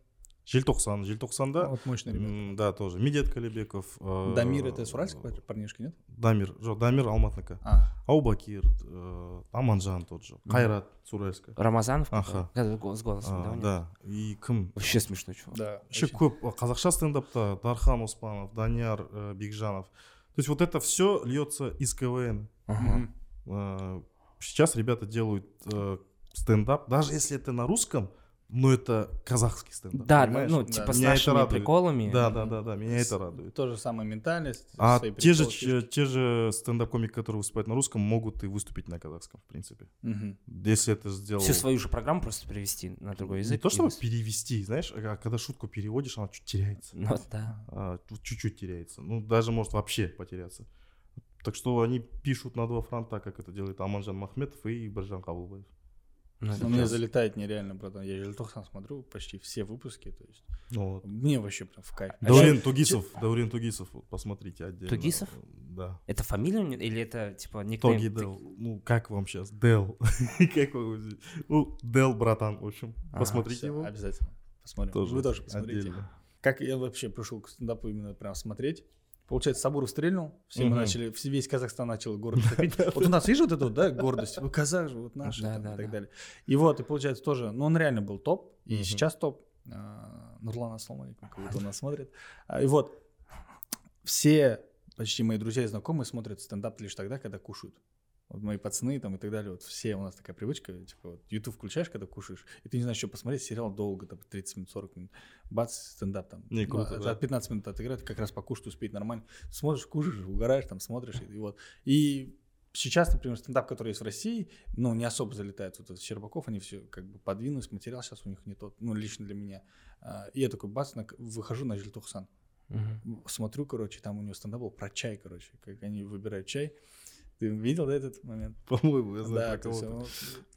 Желтоқсан, Желтоқсанда, Вот мощный ребят. м, да, тоже, Медет Калибеков. э, Дамир это с уральского пар- парнишки, нет? Дамир, жоқ, Дамир Алматынікі. А, Аубакир, э, Аманжан тот же, Қайрат с Уральска. Рамазанов? Аха. какой? Да, с голосом, А, да? у него? да, и кім? Вообще смешной чувак. да. Вообще очень. көп а, қазақша стендапта Дархан Оспанов, Данияр э, Бекжанов. То есть вот это все льется из КВН. Ага. Мгм. Э, Сейчас ребята делают э, стендап, даже если это на русском, но это казахский стендап. Да, понимаешь? ну, Да. типа с Меня это нашими радует. приколами. Да, да, да, да, меня это радует. То же самое ментальность. А те же, те же стендап-комики, которые выступают на русском, могут и выступить на казахском, в принципе. Мгм. Если это сделал... Всю свою же программу просто перевести на другой язык. Не то, чтобы перевести, знаешь, а когда шутку переводишь, она чуть теряется. Ну да. А, чуть-чуть теряется. Ну, даже может вообще потеряться. Так что они пишут на два фронта, как это делает Аманжан Махметов и Баржан Кабулбаев. Ну, Но мне залетает нереально, братан. Я Желтоқсан смотрю почти все выпуски, то есть Ну, вот. мне вообще прям в кайф. Даурен Тугисов, Даурен Тугисов, вот посмотрите отдельно. Тугисов? Да. Это фамилия или это типа никнейм? Тоги Дел. Ну, как вам сейчас? Дел. *laughs* Как вам? Ну, Дел, братан, в общем. Ага, Посмотрите Всё, его. Обязательно. Посмотрим. Тоже Вы тоже посмотрите. отдельно. Как я вообще пришел к стендапу именно прям смотреть. Получается, Сабуров стрельнул, все мы начали, весь Казахстан начал гордость *laughs* топить. Вот у нас, видишь, вот вот, да, гордость, вы казах же, вот наши, и так да. далее. И вот, и получается тоже, ну, он реально был топ, и сейчас топ. А, Нурлан, алейкум, кого-то нас смотрит. А, И вот, все почти мои друзья и знакомые смотрят стендап лишь тогда, когда кушают. Вот мои пацаны там и так далее, вот все у нас такая привычка, типа вот YouTube включаешь, когда кушаешь, и ты не знаешь, что посмотреть, сериал долго, там 30 минут, 40 минут, бац, стендап там. Не, круто, за да. 15 минут отыграть, как раз покушать, успеть нормально. Смотришь, кушаешь, угораешь, там смотришь, и, и вот. И сейчас, например, стендап, который есть в России, ну, не особо залетает. Вот этот Щербаков, они все как бы подвинулись, материал сейчас у них не тот, ну, лично для меня. А, И я такой, бац, на- выхожу на Жильтухсан. Мгм. Смотрю, короче, там у него стендап был про чай, короче, как они выбирают чай. Ты видел да, этот момент? *laughs* По-моему, я знаю Да, про кого-то.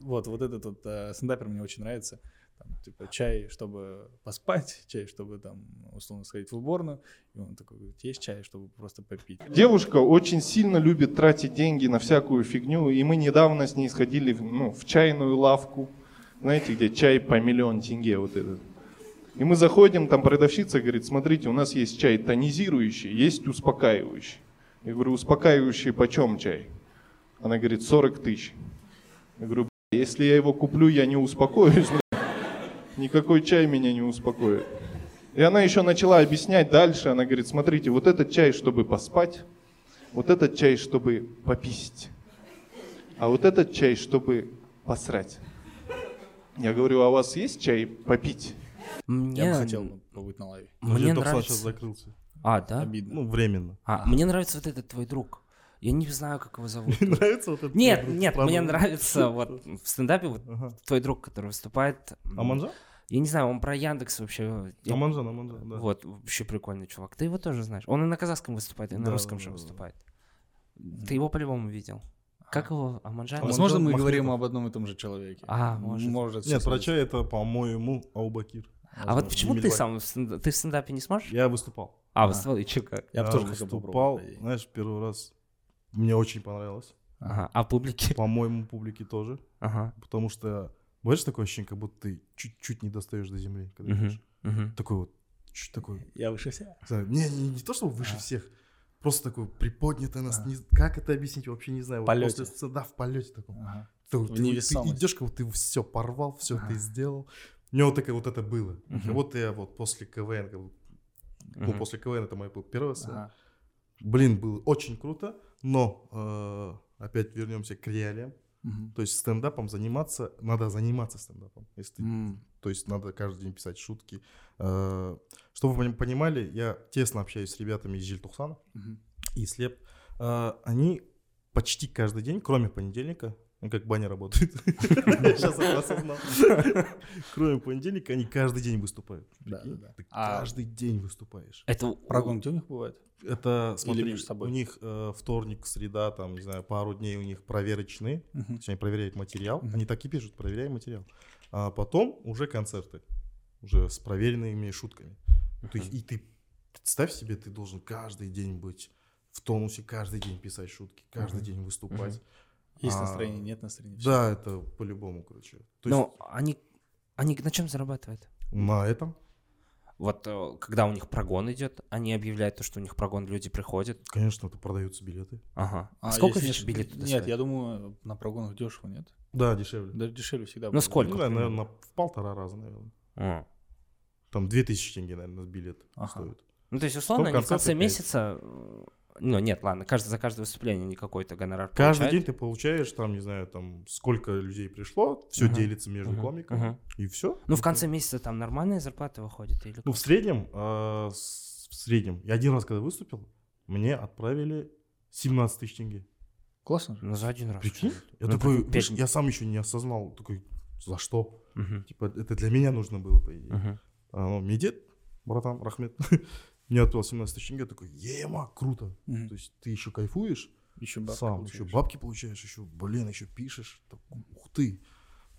вот, вот этот вот э, стендапер мне очень нравится. Там, типа чай, чтобы поспать, *laughs* чай, чтобы там условно сходить в уборную. И он такой говорит, есть чай, чтобы просто попить. Девушка очень сильно любит тратить деньги на всякую фигню, и мы недавно с ней сходили в, ну, в чайную лавку, знаете, где чай по миллион тенге вот этот. И мы заходим, там продавщица говорит, смотрите, у нас есть чай тонизирующий, есть успокаивающий. Я говорю, успокаивающий почем чай? Она говорит, 40 тысяч. Я говорю, «Бля, если я его куплю, я не успокоюсь. бля. Никакой чай меня не успокоит. И она еще начала объяснять дальше. Она говорит, смотрите, вот этот чай, чтобы поспать, вот этот чай, чтобы пописить, а вот этот чай, чтобы посрать. Я говорю, а у вас есть чай попить? Мне, Я бы хотел побыть на лаве. мне сейчас нравится... закрылся. А, да? Обидно. Ну, временно. А, мне нравится вот этот твой друг. Я не знаю, как его зовут. *laughs* Мне нравится вот этот... Нет, нет, странный- мне нравится *laughs* вот в стендапе вот Ага. твой друг, который выступает. Аманжа? Я не знаю, он про Яндекс вообще. Аманжан, Аманжан, да. Вот, вообще прикольный чувак. Ты его тоже знаешь. Он и на казахском выступает, и на Да, русском да, же да. выступает. Ты его по-любому видел. Как его? Аманжан? Аманжан Возможно, мы Махметов. говорим об одном и том же человеке. А, может. Может. Нет, про чай это, по-моему, Аубакир. А вот почему ты сам ты в стендапе не сможешь? Я выступал. А, выступал, и чё как? Я бы тоже выступал, знаешь, первый раз. Мне очень понравилось. Ага. А публике? *laughs* По-моему, публике тоже. Ага. Потому что, бываешь такое ощущение, как будто ты чуть-чуть не достаешь до земли. Когда Мгм, идешь? мгм. Такой вот, чуть такой, Я выше всех. не не, не, не то, чтобы выше Ага. всех, просто такой приподнятый нас, Ага. не- как это объяснить, вообще не знаю. Вот Полете. после сцены- да, в полете таком. Ага. Ты, В ты- идешь, как будто ты все порвал, все Ага. ты сделал. У него такое вот это было. Мгм. Вот я вот после КВН, как бы, ну, после КВН это моя была первая сцена. Ага. Блин, было очень круто, но э, опять вернемся к реалиям. Мгм. То есть стендапом заниматься, надо заниматься стендапом. Если М. то есть надо каждый день писать шутки. Э, чтобы вы пони- понимали, я тесно общаюсь с ребятами из Жильтухсана Мгм. и Слеп. Э, они почти каждый день, кроме понедельника, ну, как баня работает. *laughs* Я сейчас осознал. Кроме понедельника, они каждый день выступают. Да, да. Ты А- каждый день выступаешь. Это Прогон где у них бывает? Это, смотри, у них э, вторник, среда, там, не знаю, пару дней у них проверочные. То есть они проверяют материал. Они так и пишут, проверяем материал. А потом уже концерты. Уже с проверенными шутками. Ну, и ты представь себе, ты должен каждый день быть в тонусе, каждый день писать шутки, каждый день выступать. Есть А, настроение, нет настроения. всё. Да, это по-любому, короче. То есть Но они, они на чем зарабатывают? на этом, Вот э, когда у них прогон идет, они объявляют то, что у них прогон, люди приходят. конечно, это продаются билеты. Ага. А Сколько не же ошибаюсь- билет Нет, стоит? я думаю, на прогонах дешево, нет? Да, дешевле. Даже дешевле всегда. Ну, будет. сколько? Знаю, наверное, в полтора раза, наверное. А. Там 2000 тенге, наверное, билет Ага. стоит. Ну, то есть, условно, Ну, они в конце месяца... Ну, нет, ладно, каждый, за каждое выступление они какой-то гонорар Каждый получают. день ты получаешь, там, не знаю, там, сколько людей пришло, все Мгм. делится между Мгм. комиками, Мгм. и все. Ну, в конце месяца там нормальная зарплата выходит? Или... Ну, в среднем, а, в среднем, я один раз, когда выступил, мне отправили 17 тысяч тенге. Классно. Ну, за один раз. Прикинь? Я Ну, такой, пять- я сам еще не осознал, такой, за что? Мгм, Типа, это для меня нужно было, по идее. мгм. А, ну, мне дед, братан, Рахмет, *laughs* мне отправил 17 тысяч тенге, я такой, ема, круто. Мгм. То есть ты еще кайфуешь, Еще бабки сам, получаешь. еще бабки получаешь, еще, блин, еще пишешь. Так, ух ты.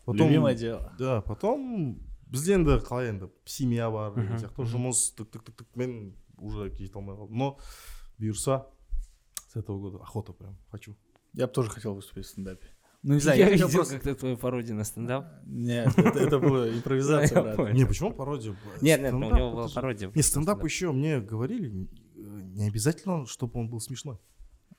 Любимое дело. Да, потом бізде енді қалай енді семья бар деген Мгм, сияқты мгм. жұмыс тік тік тік тік мен уже кете алмай қалдым но бұйырса с этого года охота прям хочу Я бы тоже хотел выступить в стендапе. ну, не знаю, Я я видел, просто... как ты твою пародию на стендап. Нет, это, это была *laughs* импровизация, брат. не почему пародия Нет, нет, ну, у него была пародия. не стендап еще мне говорили не обязательно чтобы он был смешной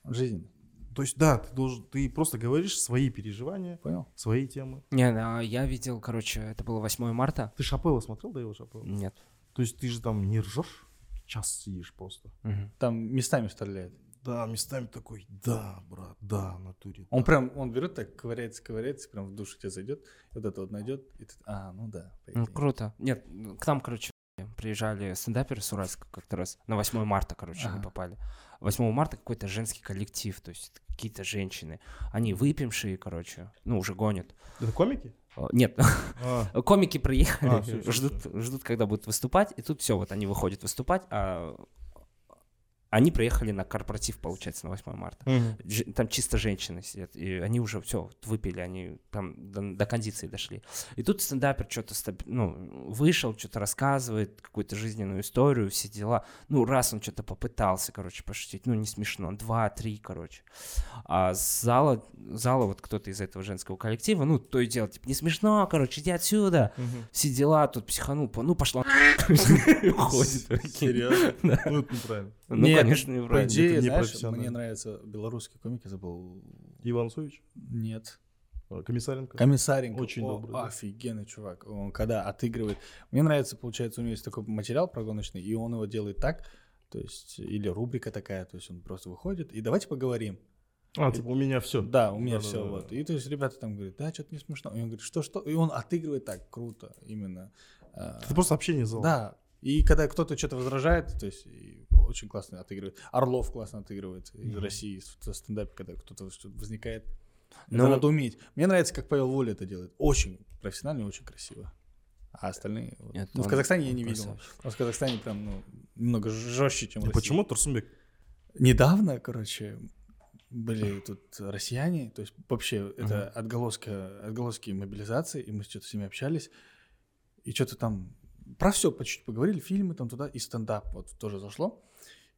Жизнь. то есть да ты должен ты просто говоришь свои переживания Понял? свои темы Не, да, я видел, короче, это было 8 марта. ты Шапелла смотрел да его Шапелла Нет. то есть ты же там не ржешь час сидишь просто Мгм. Там местами стреляет. Да, местами такой, да, брат, да, натуре. Он да». прям, он берет так, ковыряется, ковыряется, прям в душу тебе зайдет, вот это вот найдет, и ты, а, ну да. Ну, круто. Нет, к нам, короче, приезжали стендаперы с Уральска как-то раз. На 8 марта, короче, Ага. попали. 8 марта какой-то женский коллектив, то есть какие-то женщины. Они выпившие, короче, ну, уже гонят. Это комики? Э, Нет, А, *laughs* комики приехали, А, всё, всё, ждут, ждут, когда будут выступать, и тут все, вот они выходят выступать, а они приехали на корпоратив, получается, на 8 марта. Ж- Там чисто женщины сидят, и они уже все выпили, они там до, до кондиции дошли. И тут стендапер что-то ну, вышел, что-то рассказывает, какую-то жизненную историю, все дела. Ну, раз он что-то попытался, короче, пошутить, ну, не смешно, два, три, короче. А с зала, зала вот кто-то из этого женского коллектива, ну, то и дело, типа, не смешно, короче, иди отсюда. Все дела, тут психанул, ну, пошла *laughs* уходит. Серьезно? Ну, это неправильно. Ну, Нет, конечно, По неправильно. идее, не знаешь, мне нравится белорусский комик, я забыл. Иван Сович, Нет. а, Комиссаренко. Комиссаренко. Очень О, добрый, да. Офигенный чувак. Он когда отыгрывает. Мне нравится, получается, у него есть такой материал прогоночный, и он его делает так, то есть, или рубрика такая, то есть он просто выходит, и давайте поговорим. А, типа у меня все. Да, у меня Да-да-да. все вот. И то есть ребята там говорят, да, что-то не смешно. И он говорит, что, что? И он отыгрывает так, круто, именно. А, Это просто общение зала. Да. И когда кто-то что-то возражает, то есть и очень классно отыгрывает. Орлов классно отыгрывает из России, в стендапе, когда кто-то что-то возникает. Это Ну- надо уметь. Мне нравится, как Павел Воля это делает. Очень профессионально и очень красиво. А остальные... вот. Нет, ну, в он- Казахстане я он не видел. Но в Казахстане прям ну, немного жестче, чем в А России. почему Турсунбек? Недавно, короче, были тут россияне, то есть вообще это отголоска, отголоски мобилизации, и мы что-то с ними общались, и что-то там про все по чуть-чуть поговорили, фильмы там туда, и стендап вот тоже зашло.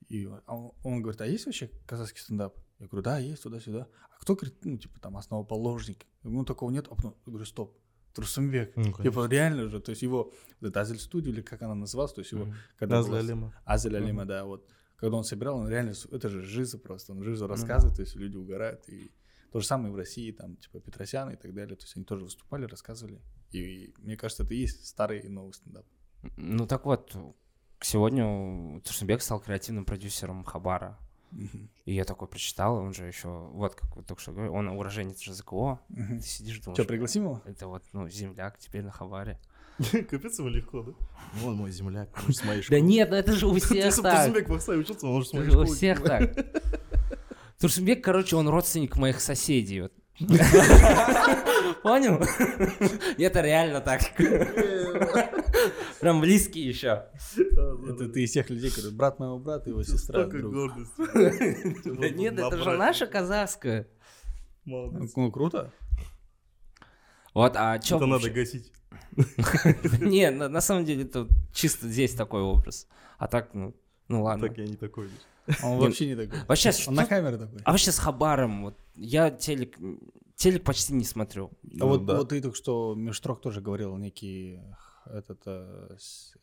И он, он говорит, а есть вообще казахский стендап? Я говорю, да, есть, туда-сюда. А кто, говорит, ну, типа, там, основоположник? Ну, такого нет. А потом, я говорю, стоп, Турсумбек. Ну, типа, конечно. реально же, то есть его, вот это Азель студию, или как она называлась, то есть его, когда Назля было- Алима. Азель Алима, да, вот. Когда он собирал, он реально, это же жиза просто, он Ну жизу рассказывает, то есть люди угорают. И то же самое в России, там, типа, Петросян и так далее, то есть они тоже выступали, рассказывали. И, мне кажется, это и есть старый и новый стендап. Ну так вот, сегодня Турсунбек стал креативным продюсером Хабара. И я такой прочитал, он же еще, вот как вот только что говорил, он уроженец же ЗКО. Ты сидишь, думаешь, Что, пригласим его? это вот, ну, земляк теперь на Хабаре. *laughs* Капец его легко, да? Ну, Он мой земляк, он же с моей Да школы. нет, ну это же у *laughs* всех Если бы так. Турсунбек в Аксае учился, он же с моей у всех так. *laughs* Турсунбек, короче, он родственник моих соседей. *laughs* Понял? *laughs* Это реально так. Прям близкий еще. Это ты из тех людей, которые брат моего брата, его сестра, Столько друг. гордости. *laughs* Да нет, это же наша казахская. Ну, круто. Вот, а чё Это надо гасить. Не, на, на самом деле это чисто здесь такой образ. А так, ну, ну ладно. Так я не такой. Он вообще не такой. Вообще, Он на камеру такой. А вообще с Хабаром, вот, я телек, телек почти не смотрю. А вот, да. вот ты только что Межстрок тоже говорил некие этот, э,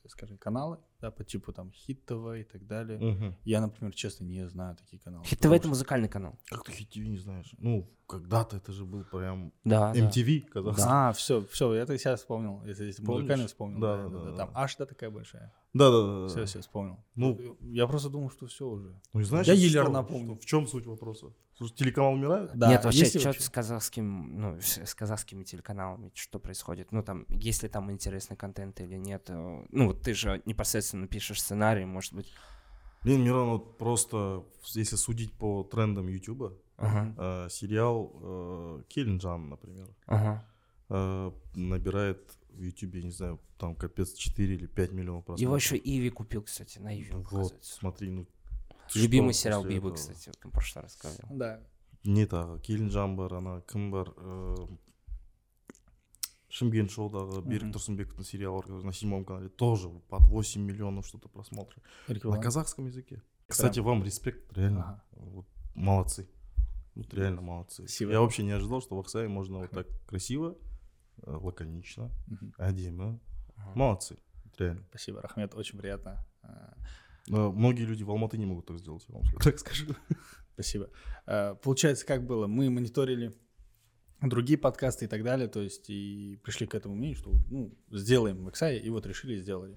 скажем, каналы, да, по типу там Хитова и так далее. Мгм. Я, например, честно, не знаю такие каналы. Хит ТВ это музыкальный канал. Как ты хитиви не знаешь? Ну, когда-то это же был прям Да, да. MTV казахский. А, все, все, я это сейчас вспомнил. Если музыкально вспомнил. Да, Да, да, да, да, Там да. аж да такая большая. Да-да-да. Все, все, вспомнил. Ну. я просто думал, что все уже. Ну, и знаешь, Я что- еле что- напомню. В чем суть вопроса? Слушай, телеканал умирает? Да, Нет, вообще, что вообще? с казахским, ну, с, казахскими телеканалами, что происходит? Ну, там, есть ли там интересный контент или нет? э, Ну, вот ты же непосредственно пишешь сценарий, может быть. Блин, Мирон, вот просто, если судить по трендам Ютуба, Ага, э, сериал э, Келлинджан, например, ага. э, набирает в Ютубе, не знаю, там капец 4 или 5 миллионов просмотров. Его еще Иви купил, кстати, на Иви. он Вот, показывается. смотри, ну... ты Любимый что сериал после Бибы, этого? кстати, вот в прошлый раз говорил. Да. не тағы келінжан бар ана кім бар ыыы шымкент шоудағы берік тұрсынбековтың сериалы бар на седьмом канале тоже под 8 миллионов что-то просмотров на Реквизит. казахском языке кстати вам респект реально Ага. вот, молодцы вот реально молодцы Спасибо. я вообще не ожидал что в Аксае можно вот так красиво э, лаконично Мгм. әдемі молодцы Вот реально Спасибо, Рахмет, очень приятно. А, Но многие люди в Алматы не могут так сделать я вам так скажу Спасибо. А, Получается, как было? Мы мониторили другие подкасты и так далее, то есть и пришли к этому мнению, что ну, сделаем в Иксае, и вот решили, сделали.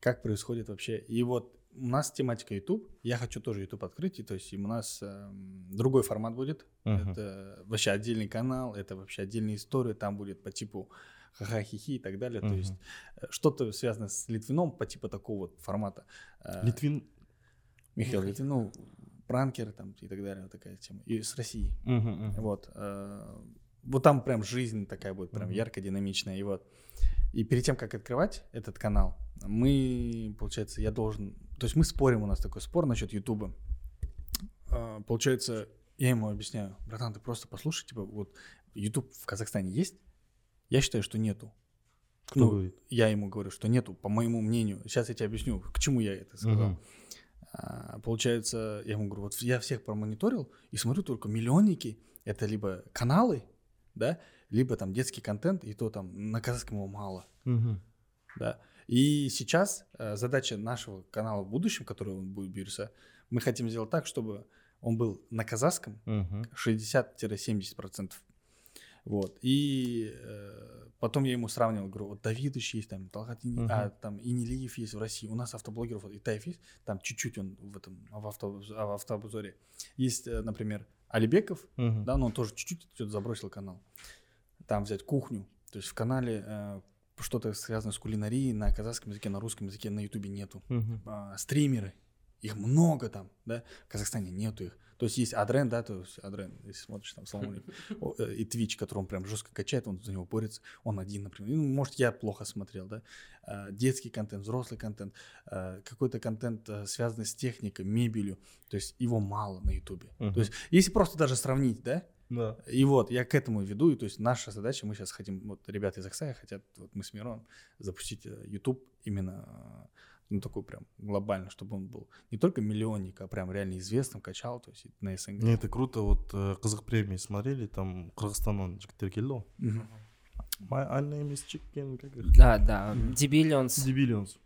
Как происходит вообще? И вот у нас тематика YouTube, я хочу тоже YouTube открыть, и то есть у нас э, другой формат будет, Мгм. это вообще отдельный канал, это вообще отдельная история, там будет по типу ха-ха-хи-хи и так далее, то Мгм. есть э, что-то связанное с Литвином по типу такого вот формата. Э, Литвин. Михаил Литвин, ну, пранкеры там и так далее, вот такая тема. И с России. Мгм, мгм. Вот. э, Вот там прям жизнь такая будет, прям Мгм. ярко динамичная. И вот. И перед тем, как открывать этот канал, мы, получается, я должен... То есть мы спорим, у нас такой спор насчет Ютуба. Э, Получается, я ему объясняю, братан, ты просто послушай, типа, вот YouTube в Казахстане есть? Я считаю, что нету. Кто Ну, говорит? Я ему говорю, что нету, по моему мнению. Сейчас я тебе объясню, к чему я это сказал. Мгм. А, Получается, я ему говорю, вот я всех промониторил и смотрю только миллионники. Это либо каналы, да, либо там детский контент, и то там на казахском его мало, Мгм. да. И сейчас э, задача нашего канала в будущем, который он будет бирюса, мы хотим сделать так, чтобы он был на казахском Мгм. 60-70%. Вот. И э, потом я ему сравнивал, говорю, вот Давидыч есть, там, Ини- Мгм. а, там Инилиев есть в России, у нас автоблогеров, вот Итаев есть, там чуть-чуть он в этом, в, авто, в автообзоре. Есть, э, например, Алибеков, Мгм. да, но он тоже чуть-чуть забросил канал. Там взять кухню, то есть в канале э, что-то связанное с кулинарией на казахском языке, на русском языке, на ютубе нету Мгм. а, стримеры, их много там, да, в Казахстане нету их. То есть есть Адрен, да, то есть Адрен, если смотришь там, салам э, и Twitch, который он прям жестко качает, он за него борется, он один, например. Ну, может, я плохо смотрел, да. А, детский контент, взрослый контент, а, какой-то контент, а, связанный с техникой, мебелью, то есть его мало на Ютубе. Мгм. То есть если просто даже сравнить, да, Да. и вот, я к этому веду, и то есть наша задача, мы сейчас хотим, вот ребята из Аксая хотят, вот мы с Мироном, запустить э, YouTube именно, э, ну, такой прям глобально, чтобы он был не только миллионник, а прям реально известным, качал, то есть на СНГ. Не, это круто. Вот э, Казах премии смотрели, там Кыргызстаннан жігіттер келді ғой. Мгм. My name is chicken. Как их? Да, да. Дебилионс. Дебилионс.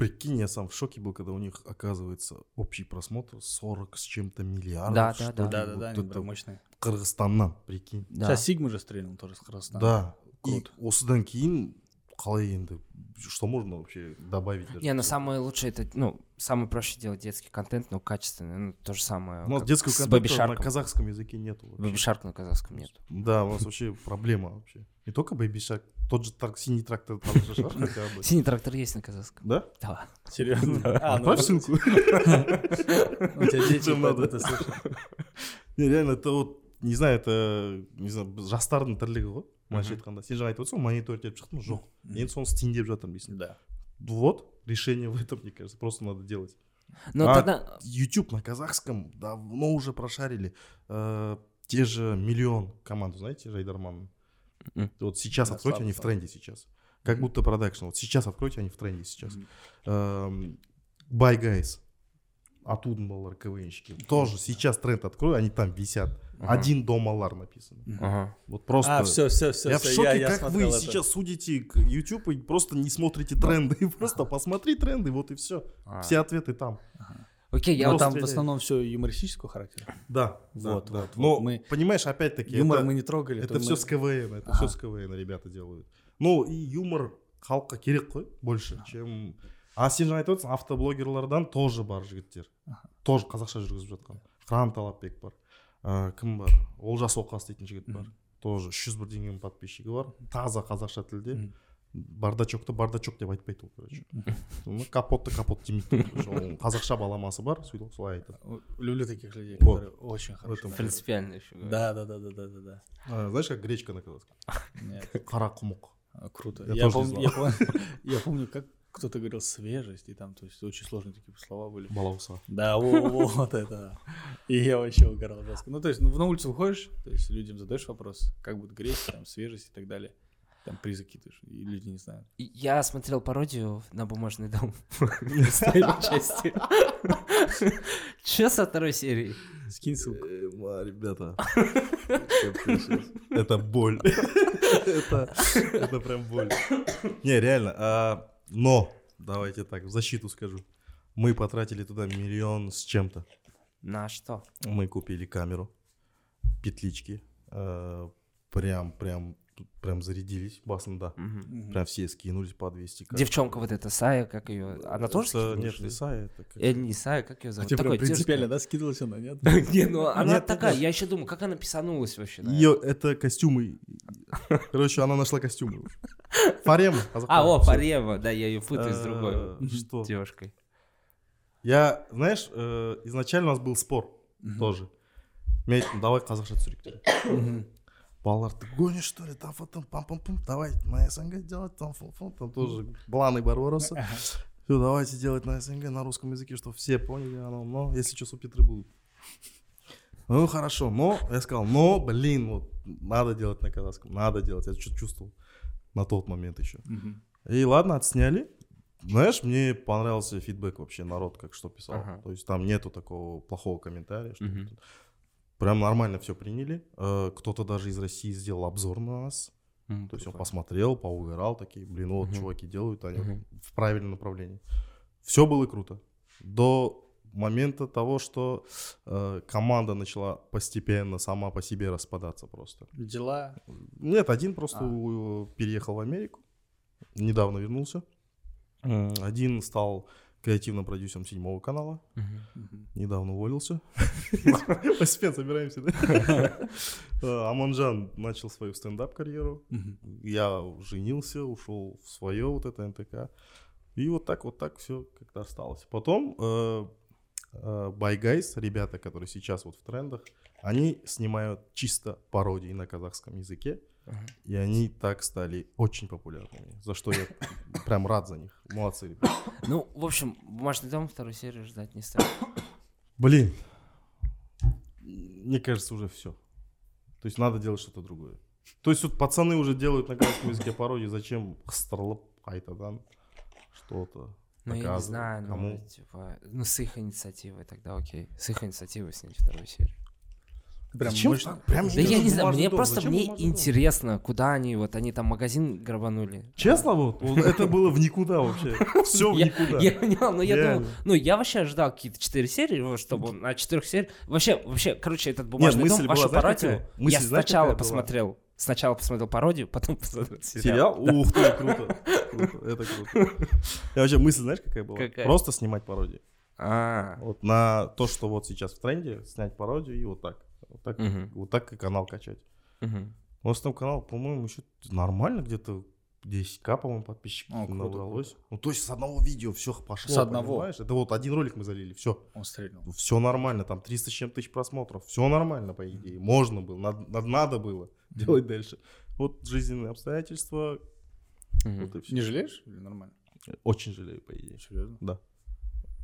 Прикинь, я сам в шоке был, когда у них, оказывается, общий просмотр 40 с чем-то миллиардов. Да, да. Да, да, Вот да, они это мощные. Кыргызстаннан, прикинь. Да. Сейчас Сигма же стрельнул тоже с Кыргызстана. Да. И Круто. осыдан кейін қалай енді что можно вообще добавить даже? Не, ну самое лучшее это, ну, самое проще делать детский контент, но качественный. Ну, то же самое. У нас как детского с контента Baby на Shark. казахском языке нету. вообще. Baby Shark на казахском нет. Да, у нас вообще проблема вообще. Не только Baby Shark, тот же трак, синий трактор там же *laughs* шар хотя бы. Синий трактор есть на казахском. Да? Да. Серьезно? *laughs* А, ну, Отправь ссылку. у тебя дети Чем надо? это слышат. Не, реально, это вот, не знаю, это, не знаю, жастардың тірлігі ғой былайша айтқанда сен жаңа айтып отырсың ғой мониторить етіп шықтым жоқ енді соны стендеп жатырмын дейсің Да. вот решение в этом мне кажется просто надо делать Но А тогда... YouTube на казахском давно уже прошарили Э, те же миллион команду знаете Жайдарман Мгм. вот сейчас Да, откройте слабо, они в слабо. тренде сейчас как будто продакшн вот сейчас откройте они в тренде сейчас Мгм. Эм, Buy Guys оттуда балалар КВНщики тоже сейчас тренд открою они там висят Ага. один домалар написано Ага. вот просто А, все, все, все. я в шоке, как вы сейчас судите к YouTube и просто не смотрите тренды. *laughs* Просто посмотри тренды, вот и все. А. Все ответы там. Окей, я Я вот там в стреляет. основном все юмористического характера. Да, Вот, да, вот, да. Но вот. Мы- понимаешь, опять-таки, Юмор это, мы не трогали. это то все мы- с КВН, это Ага. все с КВН ребята делают. Ну и юмор халыққа керек қой больше, чем... А сен жаңа айтып отырсың автоблогерлардан тоже бар жігіттер тоже қазақша жүргізіп жатқан қыран талапбек бар Ә, кім бар? Олжас оқас дейтін жігіт бар. Тоже үш жүз бір деген подписчигі бар. Таза қазақша тілде. Бардачокты бардачок деп айтпайды ол короче капотты капот демейді ол қазақша баламасы бар сөйтіп солай айтады. Люблю таких людей, которые очень хорошо. принципиально. Да, да, да, да, да, да, да. А, знаешь как гречка на казахском? Нет, қара құмық круто. Я Я, тоже не помню, я, помню, *laughs* я помню, как кто-то говорил свежесть, и там, то есть, очень сложные такие слова были. балауса Да, во- во- вот это. И я вообще угорал жестко. Ну, то есть, ну, на улицу выходишь, то есть, людям задаешь вопрос, как будет гречь, там, свежесть и так далее. Там ты ж- и люди не знают. Я смотрел пародию на бумажный дом. *laughs* частью. Че со второй серии? Скинь ссылку. Эма, ребята это боль *laughs* это это прям боль не реально а, но давайте так в защиту скажу мы потратили туда миллион с чем-то На что? мы купили камеру петлички э, прям прям тут прям зарядились басом, да. Мгм. Прям все скинулись по 200 к. Девчонка вот эта, Сая, как ее? Она тоже Это- скинулась, Нет, что ли? Лиса, это как- Или не Сая, как ее А зовут? тебе прям Такой принципиально, дерзкая. да, скидывалась она, нет? *laughs* Не, ну она Нет, такая, нет. я еще думаю, как она писанулась вообще. на Ее, это костюмы. Короче, она нашла костюмы. Фарема. А, о, всё. Фарема, да, я ее путаю с другой Э, Что? девушкой. Я, знаешь, э, изначально у нас был спор тоже. Мен айттым давай қазақша түсірейік дедім балалар ты гонишь что ли там потом пам пам пам давай на СНГ делать там фу, фу, там тоже планы Барбароса все давайте делать на СНГ на русском языке чтобы все поняли оно но если что субтитры будут ну хорошо но я сказал но блин вот надо делать на казахском надо делать я что-то чувствовал на тот момент еще и ладно, отсняли. Знаешь, мне понравился фидбэк вообще, народ как что писал. Ага. То есть там нету такого плохого комментария. Что Мгм. Прям нормально все приняли. Э, Кто-то даже из России сделал обзор на нас. М, То есть он посмотрел, поугорал, такие, блин, вот Мгм. чуваки делают, они Мгм. в правильном направлении. Все было круто. До момента того, что э, команда начала постепенно сама по себе распадаться просто. Дела. Нет, один просто А. переехал в Америку, недавно вернулся. М, Один стал креативным продюсером седьмого канала, недавно уволился. *laughs* Постепенно собираемся, да? *laughs* Э, Аманжан начал свою стендап-карьеру. Я женился, ушел в свое вот это НТК. И вот так, вот так все как-то осталось. Потом э, э, Guys, ребята, которые сейчас вот в трендах, они снимают чисто пародии на казахском языке. Ага. И они так стали очень популярными, за что я прям рад за них. Молодцы, ребята. Ну, в общем, «Бумажный дом» вторую серию ждать не стоит. Блин, мне кажется, уже все. То есть надо делать что-то другое. То есть вот пацаны уже делают на казахском языке пародии, зачем старлап айтадан что-то Ну, я не знаю, ну, кому. типа, ну, с их инициативой тогда окей. С их инициативой снять вторую серию. Прям Зачем мощно. так? Прям Да я не знаю, мне дом. просто, Зачем мне бумажный дом? интересно, куда они, вот они там магазин грабанули. Честно, вот, *laughs* это было в никуда вообще. Все в никуда. я понял, но я думал, ну я вообще ожидал какие-то четыре серии, чтобы на четырех сериях, вообще, вообще, короче, этот бумажный дом, вашу пародию, я сначала посмотрел, сначала посмотрел пародию, потом *laughs* посмотрел сериал. Сериал? Ух ты, круто. Это круто. *laughs* Я вообще мысль, знаешь, какая была? Просто снимать пародии. А, Вот на то, что вот сейчас в тренде, снять пародию и вот так. Вот так, Мгм. вот так и канал качать. мгм. У нас там канал, по-моему, еще нормально, где-то 10к, по-моему, подписчиков О, круто, набралось. Ну, то есть с одного видео все пошло, С одного? понимаешь? Это вот один ролик мы залили, все. Он стрельнул. Все нормально, там 300 с чем тысяч просмотров. Все нормально, по идее. Можно было, надо, надо- было делать дальше. Вот жизненные обстоятельства, Мгм. вот. Не жалеешь или нормально? Очень жалею, по идее. Серьезно? Да.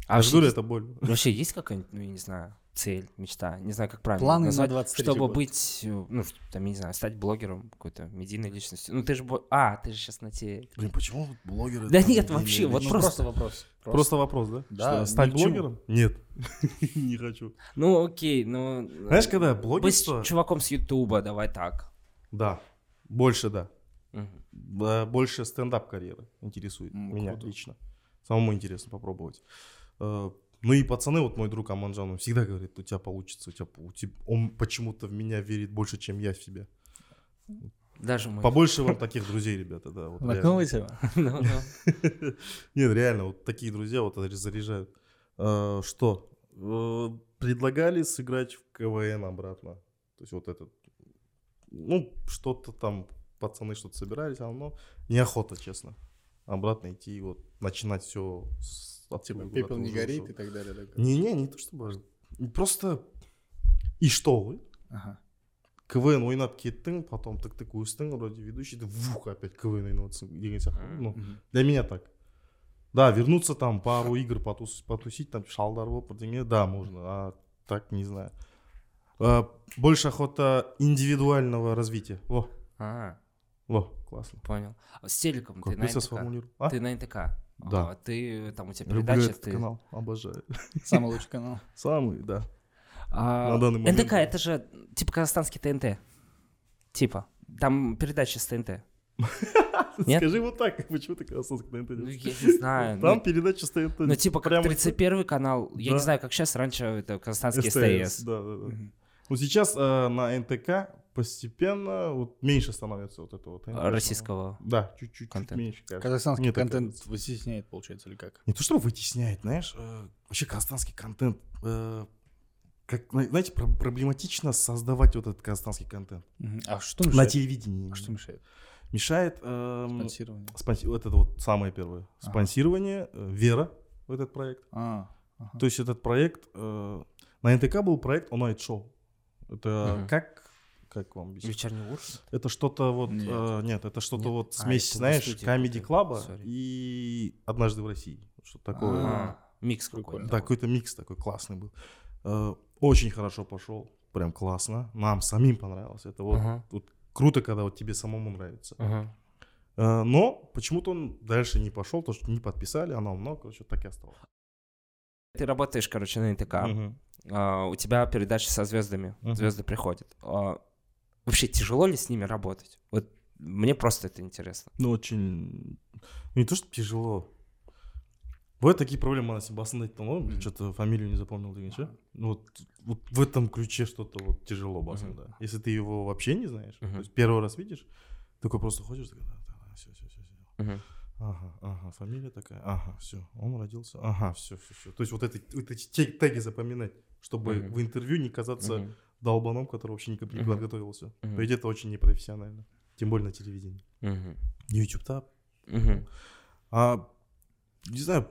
А есть- это боль. Вообще есть какая-нибудь, ну, я не знаю, цель, мечта, не знаю, как правильно Планы на назвать, 23 чтобы год. быть, э, ну, там, я не знаю, стать блогером, какой-то медийной личностью. Ну, ты же, а, ты же сейчас на те... Блин, почему вот блогеры... Да нет, не- вообще, вот Ну, просто- просто вопрос. Просто вопрос, да? Да, Что, стать ни к чему. блогером? Нет. *laughs* Не хочу. Ну, окей, ну... Знаешь, когда Быть блогерство... чуваком с Ютуба, давай так. Да. Больше да. Да, Больше стендап-карьера интересует М, меня круто. лично. Самому интересно попробовать. Э, Ну и пацаны, вот мой друг Аманжан, он всегда говорит, у тебя получится, у тебя, у тебя... Он почему-то в меня верит больше, чем я в себя. Даже мой... Побольше вам таких друзей, ребята, да. вот его? *laughs* Ну, ну. *laughs* Нет, реально, вот такие друзья вот заряжают. Э, Что? Э, Предлагали сыграть в КВН обратно. То есть вот этот, ну, что-то там, пацаны что-то собирались, а но неохота, честно. Обратно идти и вот начинать все с Типа откуда пепел ты не уже горит ушел. и так далее. так? Не-не, не то чтобы... Просто... И что вы? Ага. КВН ойнап кеттің потом тік тік өстің вроде ведущий ты вух опять КВН ойнаватсың деген сияқты ну Мгм. для меня так да вернуться там пару игр потус, потусить там шалдар болып бірдеңе да можно а так не знаю А, больше охота индивидуального развития во А, во классно понял. А С телеком как ты на быстро НТК? сформулировал а? Ты на НТК? да. А, Ты, там у тебя люблю передача, этот ты... канал обожаю *laughs* Самый лучший канал. самый да А, На данный момент, НТК это же типа казахстанский ТНТ. Типа. Там передача с ТНТ. *laughs* Нет? скажи вот так почему ты казахстанский ТНТ Ну, я не знаю. там ну, передача стоит Ну, типа, как прямо 31 канал. Я не знаю, как сейчас, раньше это казахстанский СТС, СТС. да, да, да. Ну, сейчас э, на НТК постепенно вот меньше становится вот это вот. Российского. Да, чуть-чуть контента. меньше. кажется. Казахстанский Мне так контент кажется. вытесняет, получается, или как? Не то чтобы вытесняет, знаешь, э, вообще казахстанский контент, э, как, зна- знаете, про- проблематично создавать вот этот казахстанский контент. Мгм. А что На мешает? телевидении. А что мешает? Мешает эм, Спонсирование. спонси- вот это вот самое первое. Ага. Спонсирование, э, вера в этот проект. А, ага. То есть этот проект, э, на НТК был проект Show. Это Мгм. как, как вам объяснить? Вечерний Урс? Это что-то вот, Нет. нет, нет это что-то вот А, смесь, это знаешь, какая-то. клаба и однажды в России. Что такое? А. Микс какой-то. Да, какой-то микс такой классный был. Э, Очень хорошо пошел, прям классно. Нам самим понравилось. Это вот, Ага. вот круто, когда вот тебе самому нравится. Ага. Э, Но почему-то он дальше не пошел, то что не подписали, оно много, короче, так и осталось. Ты работаешь, короче, на НТК. А, у тебя передача со звездами. Мгм. Звезды приходят. А, вообще тяжело ли с ними работать? Вот мне просто это интересно. Ну, очень... Не то, что тяжело. Бывают такие проблемы, она басында ну, что-то фамилию не запомнил деген ше. Ну, вот, вот в этом ключе что-то вот тяжело басында. Если ты его вообще не знаешь, Мгм. то есть первый раз видишь, такой просто ходишь, такой, да, да, все, все, все, Мгм. Ага, ага, фамилия такая, ага, все, он родился, ага, все, все, все. То есть вот эти, эти те- теги запоминать, чтобы Мгм. в интервью не казаться Мгм. Долбаном, который вообще никак не подготовился. По идее, это очень непрофессионально. Тем более на телевидении. Мгм. YouTube тап. Мгм. А, не знаю,